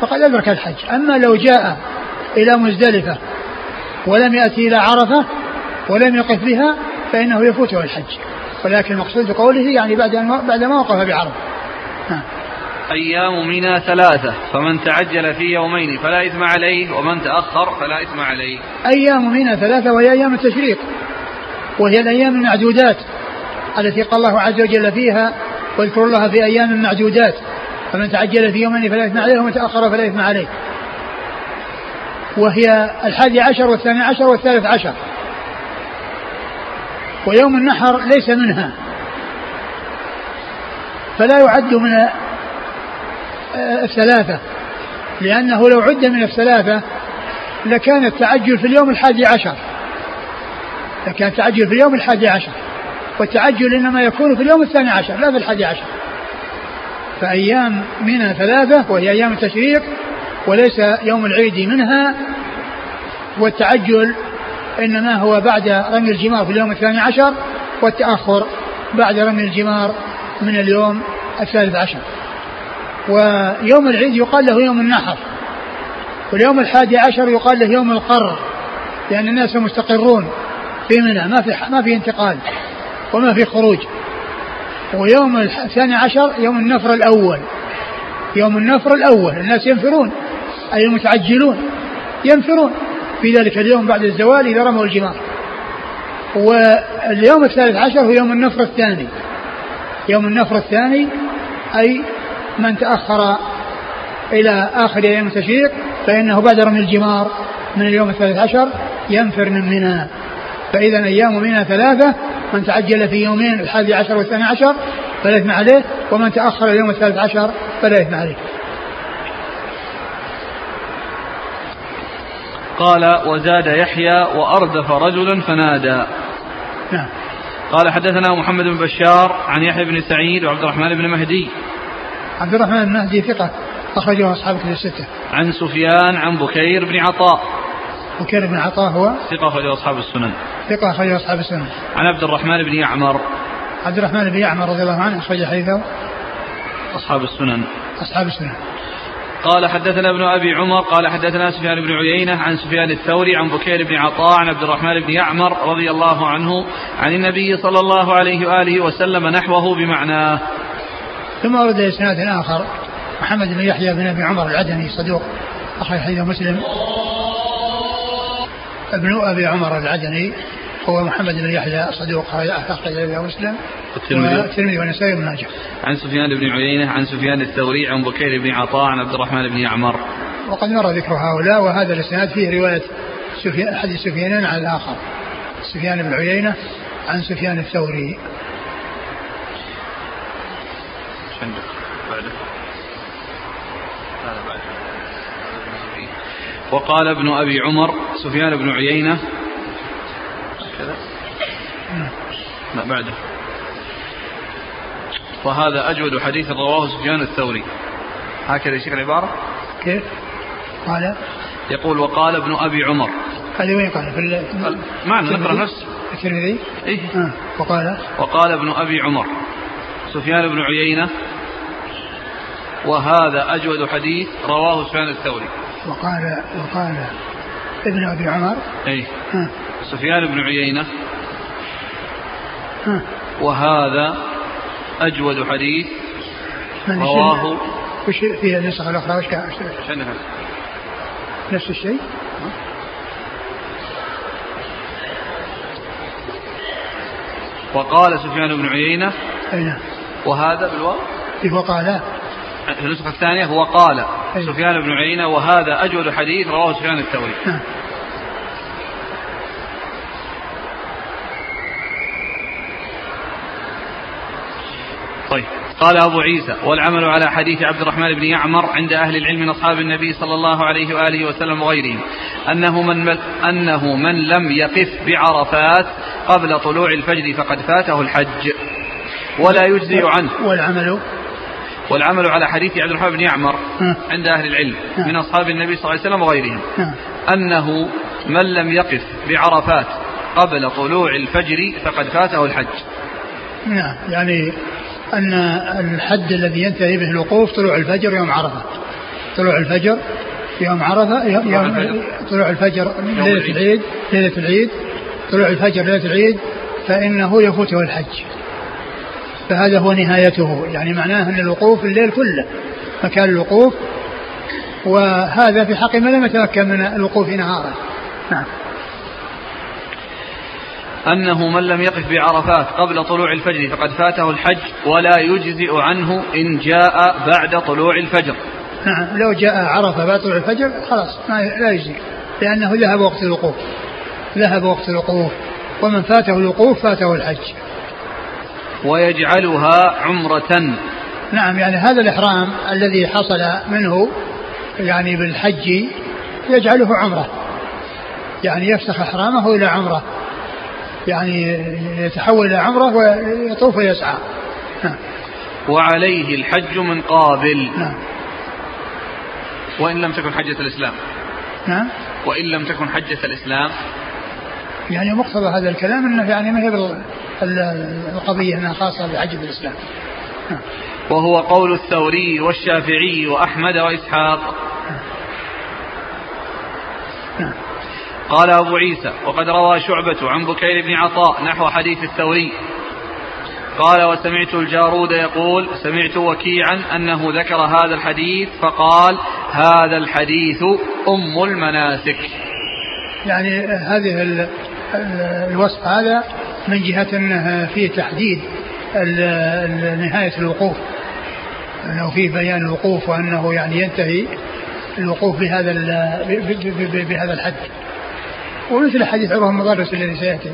فقد أدرك الحج. أما لو جاء إلى مزدلفة ولم يأتي إلى عرفة ولم يقف بها فإنه يفوته الحج. ولكن المقصود بقوله يعني بعد بعد ما وقف بعرفة. نعم. أيام منى ثلاثة فمن تعجل في يومين فلا إثم عليه ومن تأخر فلا إثم عليه. أيام منى ثلاثة وهي أيام التشريق. وهي الأيام المعدودات التي قال الله عز وجل فيها واذكروا الله في أيام معدودات فمن تعجل في يومين فلا إثم عليه ومن تأخر فلا إثم عليه. وهي الحادي عشر والثاني عشر والثالث عشر. ويوم النحر ليس منها. فلا يعد من الثلاثة لأنه لو عد من الثلاثة لكان التعجل في اليوم الحادي عشر. لكان التعجل في اليوم الحادي عشر. والتعجل إنما يكون في اليوم الثاني عشر لا في الحادي عشر. فأيام منها ثلاثة وهي أيام التشريق وليس يوم العيد منها. والتعجل إنما هو بعد رمي الجمار في اليوم الثاني عشر والتأخر بعد رمي الجمار من اليوم الثالث عشر. ويوم العيد يقال له يوم النحر. واليوم الحادي عشر يقال له يوم القر لأن الناس مستقرون. في منى ما في ما في انتقال وما في خروج. ويوم الثاني عشر يوم النفر الأول. يوم النفر الأول الناس ينفرون أي المتعجلون ينفرون. في ذلك اليوم بعد الزوال إذا رموا الجمار. واليوم الثالث عشر هو يوم النفر الثاني. يوم النفر الثاني أي من تأخر إلى آخر أيام التشريق فإنه بعد رمي الجمار من اليوم الثالث عشر ينفر من منى. فإذا أيام منى ثلاثة من تعجل في يومين الحادي عشر والثاني عشر فلا إثم عليه ومن تأخر اليوم الثالث عشر فلا إثم عليه. قال وزاد يحيى وأردف رجلا فنادى. نعم. قال حدثنا محمد بن بشار عن يحيى بن سعيد وعبد الرحمن بن مهدي. عبد الرحمن بن مهدي ثقة أخرجه أصحاب كتب الستة. عن سفيان عن بكير بن عطاء. بكير بن عطاء هو؟ ثقة أخرجه أصحاب السنن. ثقة أخرجه أصحاب السنن. عن عبد الرحمن بن يعمر. عبد الرحمن بن يعمر رضي الله عنه أخرج حديثه؟ أصحاب السنن. أصحاب السنن. قال حدثنا ابن أبي عمر قال حدثنا سفيان بن عيينة عن سفيان الثوري عن بكير بن عطاء عن عبد الرحمن بن يعمر رضي الله عنه عن النبي صلى الله عليه وآله وسلم نحوه بمعناه. ثم ورد إسناد آخر محمد بن يحيى بن أبي عمر العدني صدوق أخرج حديث مسلم. ابن أبي عمر العدني هو محمد بن يحيى صدوق أخرج له مسلم والترمذي والنسائي بن ماجه. عن سفيان بن عيينة عن سفيان الثوري عن بكير بن عطاء عن عبد الرحمن بن يعمر. وقد مر ذكر هؤلاء وهذا الإسناد فيه رواية سفيان أحد السفيانين على الآخر. سفيان بن عيينة عن سفيان الثوري. عندك بعده؟ هذا بعده. وقال ابن أبي عمر سفيان بن عيينة. كذا. لا بعده. وهذا أجود حديث رواه سفيان الثوري. هكذا يشيك العبارة؟ كيف؟ قال. يقول وقال ابن أبي عمر. هذه وين قال؟ في معنى نقرأ نفس. الترمذي؟ إيه؟ آه. وقال. وقال ابن أبي عمر سفيان بن عيينة. وهذا أجود حديث رواه سفيان الثوري. وقال وقال ابن أبي عمر آه. سفيان بن عيينة. آه. وهذا أجود حديث رواه وش فيها النسخة الأخرى؟ وش نفس الشيء؟ وقال سفيان بن عيينة. أي نعم. وهذا بالواو؟ كيف وقال. في النسخة الثانية هو قال أي. سفيان بن عيينة وهذا أجود حديث رواه سفيان الثوري. نعم. طيب. قال أبو عيسى والعمل على حديث عبد الرحمن بن يعمر عند أهل العلم من أصحاب النبي صلى الله عليه وآله وسلم وغيرهم أنه من, أنه من لم يقف بعرفات قبل طلوع الفجر فقد فاته الحج ولا يجزي عنه. والعمل والعمل على حديث عبد الرحمن بن يعمر نعم. عند أهل العلم نعم. من أصحاب النبي صلى الله عليه وسلم وغيرهم نعم أنه من لم يقف بعرفات قبل طلوع الفجر فقد فاته الحج نعم يعني أن الحد الذي ينتهي به الوقوف طلوع الفجر يوم عرفة طلوع الفجر يوم عرفة يوم, طلوع يوم الفجر. طلوع الفجر ليلة. العيد ليلة العيد طلوع الفجر ليلة العيد فإنه يفوته الحج فهذا هو نهايته. يعني معناه أن الوقوف الليل كله مكان الوقوف. وهذا في حق من لم يتمكن من الوقوف نهارا نعم. أنه من لم يقف بعرفات قبل طلوع الفجر فقد فاته الحج ولا يجزئ عنه إن جاء بعد طلوع الفجر. نعم. لو جاء عرفة بعد طلوع الفجر خلاص ما لا يجزي لأنه ذهب وقت الوقوف. ذهب وقت الوقوف. ومن فاته الوقوف فاته الحج. ويجعلها عمرة. نعم يعني هذا الإحرام الذي حصل منه يعني بالحج يجعله عمرة. يعني يفسخ إحرامه إلى عمرة. يعني يتحول إلى عمرة ويطوف ويسعى. نعم. وعليه الحج من قابل. نعم. وإن لم تكن حجة الإسلام. نعم. وإن لم تكن حجة الإسلام. يعني مقتضى هذا الكلام إنه يعني ما هي القضية إنها خاصة بحجه الإسلام. وهو قول الثوري والشافعي وأحمد وإسحاق. قال أبو عيسى وقد روى شعبة عن بكير بن عطاء نحو حديث الثوري قال وسمعت الجارود يقول سمعت وكيعا أنه ذكر هذا الحديث فقال هذا الحديث أم المناسك يعني هذه الوصف هذا من جهة أنه فيه تحديد نهاية الوقوف. أنه فيه بيان الوقوف وأنه يعني ينتهي الوقوف بهذا بهذا الحد. ومثل حديث عروة المضرس الذي سيأتي.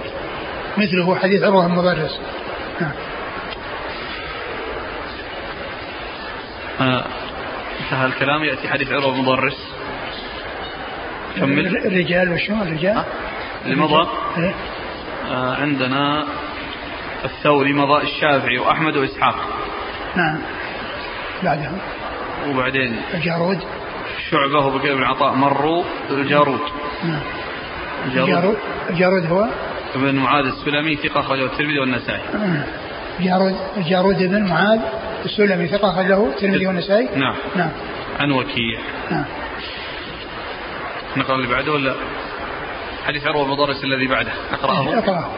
مثله حديث عروة المضرس نعم. آه، انتهى الكلام. يأتي حديث عروة المضرس كمل. الرجال وشو الرجال؟ اللي مضى إيه؟ آه عندنا الثوري مضى الشافعي وأحمد وإسحاق. نعم. بعدهم. وبعدين؟ الجارود. شعبة وبكير بن عطاء مروا الجارود. نعم. الجارود. الجارود. هو؟ ابن معاذ السلمي ثقة أخرجه الترمذي والنسائي. جارود الجارود. بن معاذ السلمي ثقة أخرجه الترمذي والنسائي؟ نعم. نعم. عن وكيع. نعم. نقرأ اللي بعده ولا؟ حديث عروة المضرس الذي بعده. أقرأه. أقرأه.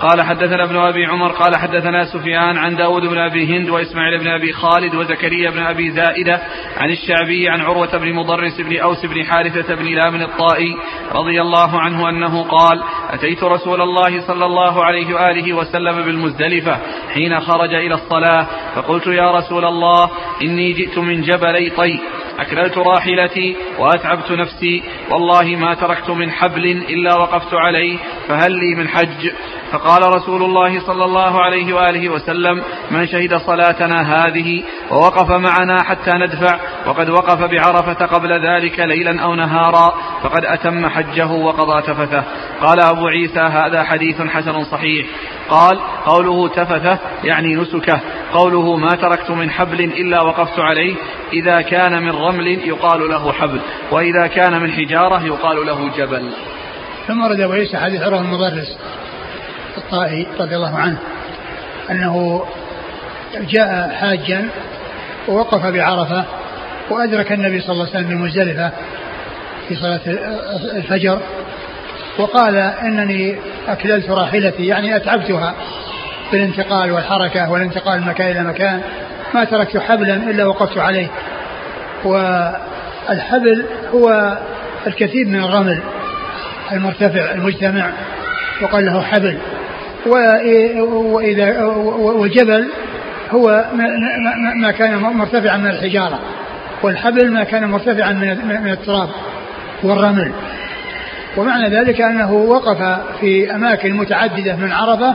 قال حدثنا ابن أبي عمر قال حدثنا سفيان عن داود بن أبي هند وإسماعيل بن أبي خالد وزكريا بن أبي زائدة عن الشعبي عن عروة بن مضرس بن أوس بن حارثة بن لام الطائي رضي الله عنه أنه قال أتيت رسول الله صلى الله عليه وآله وسلم بالمزدلفة حين خرج إلى الصلاة فقلت يا رسول الله إني جئت من جبلي طي أكللت راحلتي وأتعبت نفسي والله ما تركت من حبل إلا وقفت عليه فهل لي من حج؟ فقال رسول الله صلى الله عليه وآله وسلم من شهد صلاتنا هذه ووقف معنا حتى ندفع وقد وقف بعرفة قبل ذلك ليلا أو نهارا فقد أتم حجه وقضى تفثه. قال أبو عيسى هذا حديث حسن صحيح. قال قوله تفثه يعني نسكه قوله ما تركت من حبل إلا وقفت عليه إذا كان من رمل يقال له حبل وإذا كان من حجارة يقال له جبل. ثم ورد أبو عيسى حديث عروة المضرس. الطائي رضي الله عنه أنه جاء حاجا ووقف بعرفة وأدرك النبي صلى الله عليه وسلم بمزدلفة في صلاة الفجر وقال إنني أكللت راحلتي يعني أتعبتها بالانتقال والحركة والانتقال من مكان إلى مكان ما تركت حبلا إلا وقفت عليه. والحبل هو الكثير من الرمل المرتفع المجتمع وقال له حبل. وإذا وجبل هو ما كان مرتفعا من الحجارة والحبل ما كان مرتفعا من التراب والرمل. ومعنى ذلك أنه وقف في أماكن متعددة من عرفة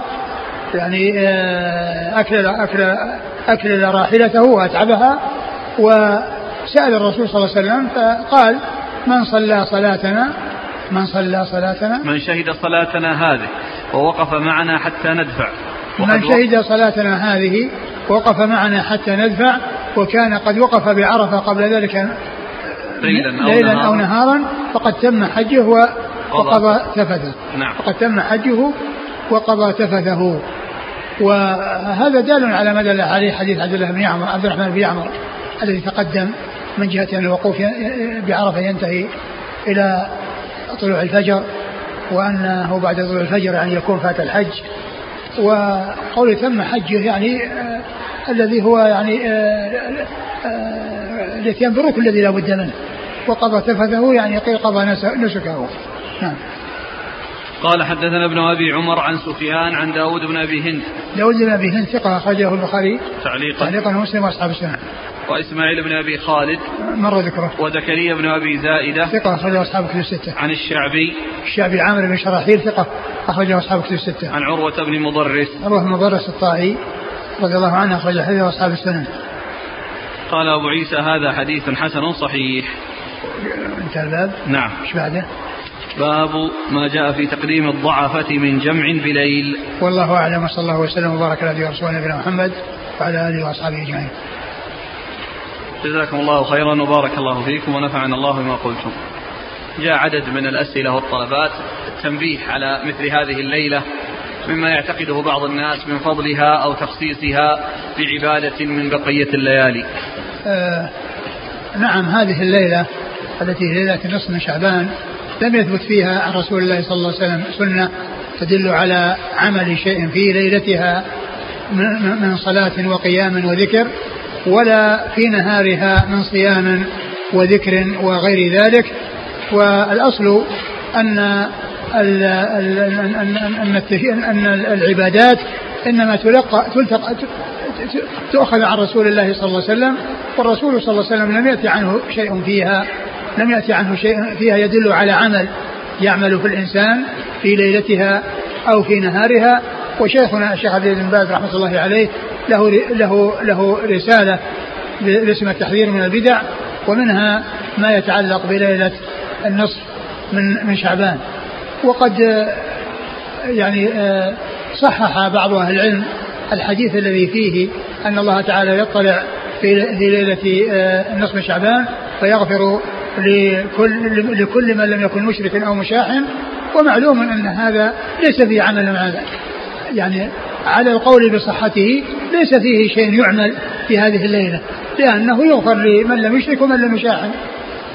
يعني آه، أكل أكل أكل راحلته وأتعبها وسأل الرسول صلى الله عليه وسلم فقال من صلى صلاتنا من صلى صلاتنا؟ من شهد صلاتنا هذه ووقف معنا حتى ندفع. من شهد صلاتنا هذه وقف معنا حتى ندفع وكان قد وقف بعرفة قبل ذلك ليلا أو, ليلا نهارا, أو نهارا. فقد تم حجه وقضى تفثه. نعم. فقد تم حجه وقضى تفثه. وهذا دال على ما دل عليه حديث عبد الله بن يعمر عبد الرحمن بن يعمر الذي تقدم من جهة أن الوقوف بعرفة ينتهي إلى طلوع الفجر وأنه بعد طلوع الفجر يعني يكون فات الحج. وقول تم حجه يعني آه الذي هو يعني آه آه الاتيان بالركن الذي لا بد منه. وقضى تفثه يعني قيل قضى نسكه. نعم. قال حدثنا ابن أبي عمر عن سفيان عن داود بن أبي هند. داود بن أبي هند ثقة أخرجه البخاري. تعليقا. تعليقا مسلم وأصحاب السنة. وإسماعيل بن أبي خالد مر ذكره وزكريا بن أبي زائدة ثقة أخرجه أصحاب كتب الستة. عن الشعبي الشعبي عامر بن شراحيل ثقة أخرجه أصحاب كتب الستة. عن عروة بن مضرس عروة بن مضرس الطائي رضي الله عنه اخرج حديث أصحاب السنن. قال أبو عيسى هذا حديث حسن صحيح. انتهى الباب؟ نعم. إيش بعده؟ باب ما جاء في تقديم الضعفة من جمع بليل. والله أعلم وصلى الله وسلم وبارك على نبينا ورسولنا محمد وعلى آله وأصحابه أجمعين. جزاكم الله خيرا وبارك الله فيكم ونفعنا الله بما قلتم. جاء عدد من الأسئلة والطلبات التنبيه على مثل هذه الليلة مما يعتقده بعض الناس من فضلها أو تخصيصها بعباده من بقية الليالي. آه نعم هذه الليلة التي هي ليلة النصف من شعبان لم يثبت فيها عن رسول الله صلى الله عليه وسلم سنة تدل على عمل شيء في ليلتها من صلاة وقيام وذكر ولا في نهارها من صيام وذكر وغير ذلك. والأصل أن أن العبادات إنما تلقى تلتقى تؤخذ عن رسول الله صلى الله عليه وسلم والرسول صلى الله عليه وسلم لم يأتي عنه شيء فيها لم يأتي عنه شيء فيها يدل على عمل يعمل في الإنسان في ليلتها أو في نهارها. وشيخنا الشيخ عبد بن باز رحمة الله عليه له له له رسالة باسم التحذير من البدع ومنها ما يتعلق بليلة النصف من من شعبان. وقد يعني صحح بعض أهل العلم الحديث الذي فيه أن الله تعالى يطلع في ليلة النصف من شعبان فيغفر لكل, لكل من لم يكن مشرك أو مشاحن ومعلوم أن هذا ليس فيه عمل مع يعني على القول بصحته ليس فيه شيء يعمل في هذه الليلة لأنه يغفر لمن لم يشرك ومن لم يشاحن.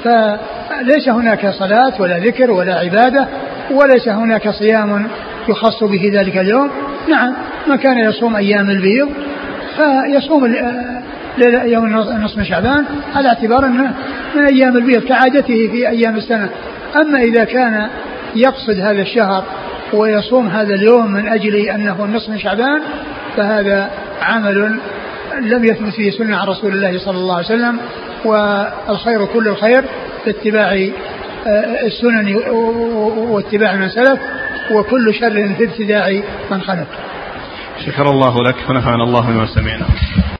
فليس هناك صلاة ولا ذكر ولا عبادة وليس هناك صيام يخص به ذلك اليوم. نعم من كان يصوم أيام البيض فيصوم يوم النصف من شعبان على اعتبار أنه من أيام البيض كعادته في أيام السنة. أما إذا كان يقصد هذا الشهر ويصوم هذا اليوم من أجل أنه النصف من شعبان فهذا عمل لم يثبت فيه سنة عن رسول الله صلى الله عليه وسلم والخير كل الخير في اتباع آه، السنن واتباع من سلف وكل شر في ابتداع من خلف. شكر الله لك ونفعنا الله بما سمعنا.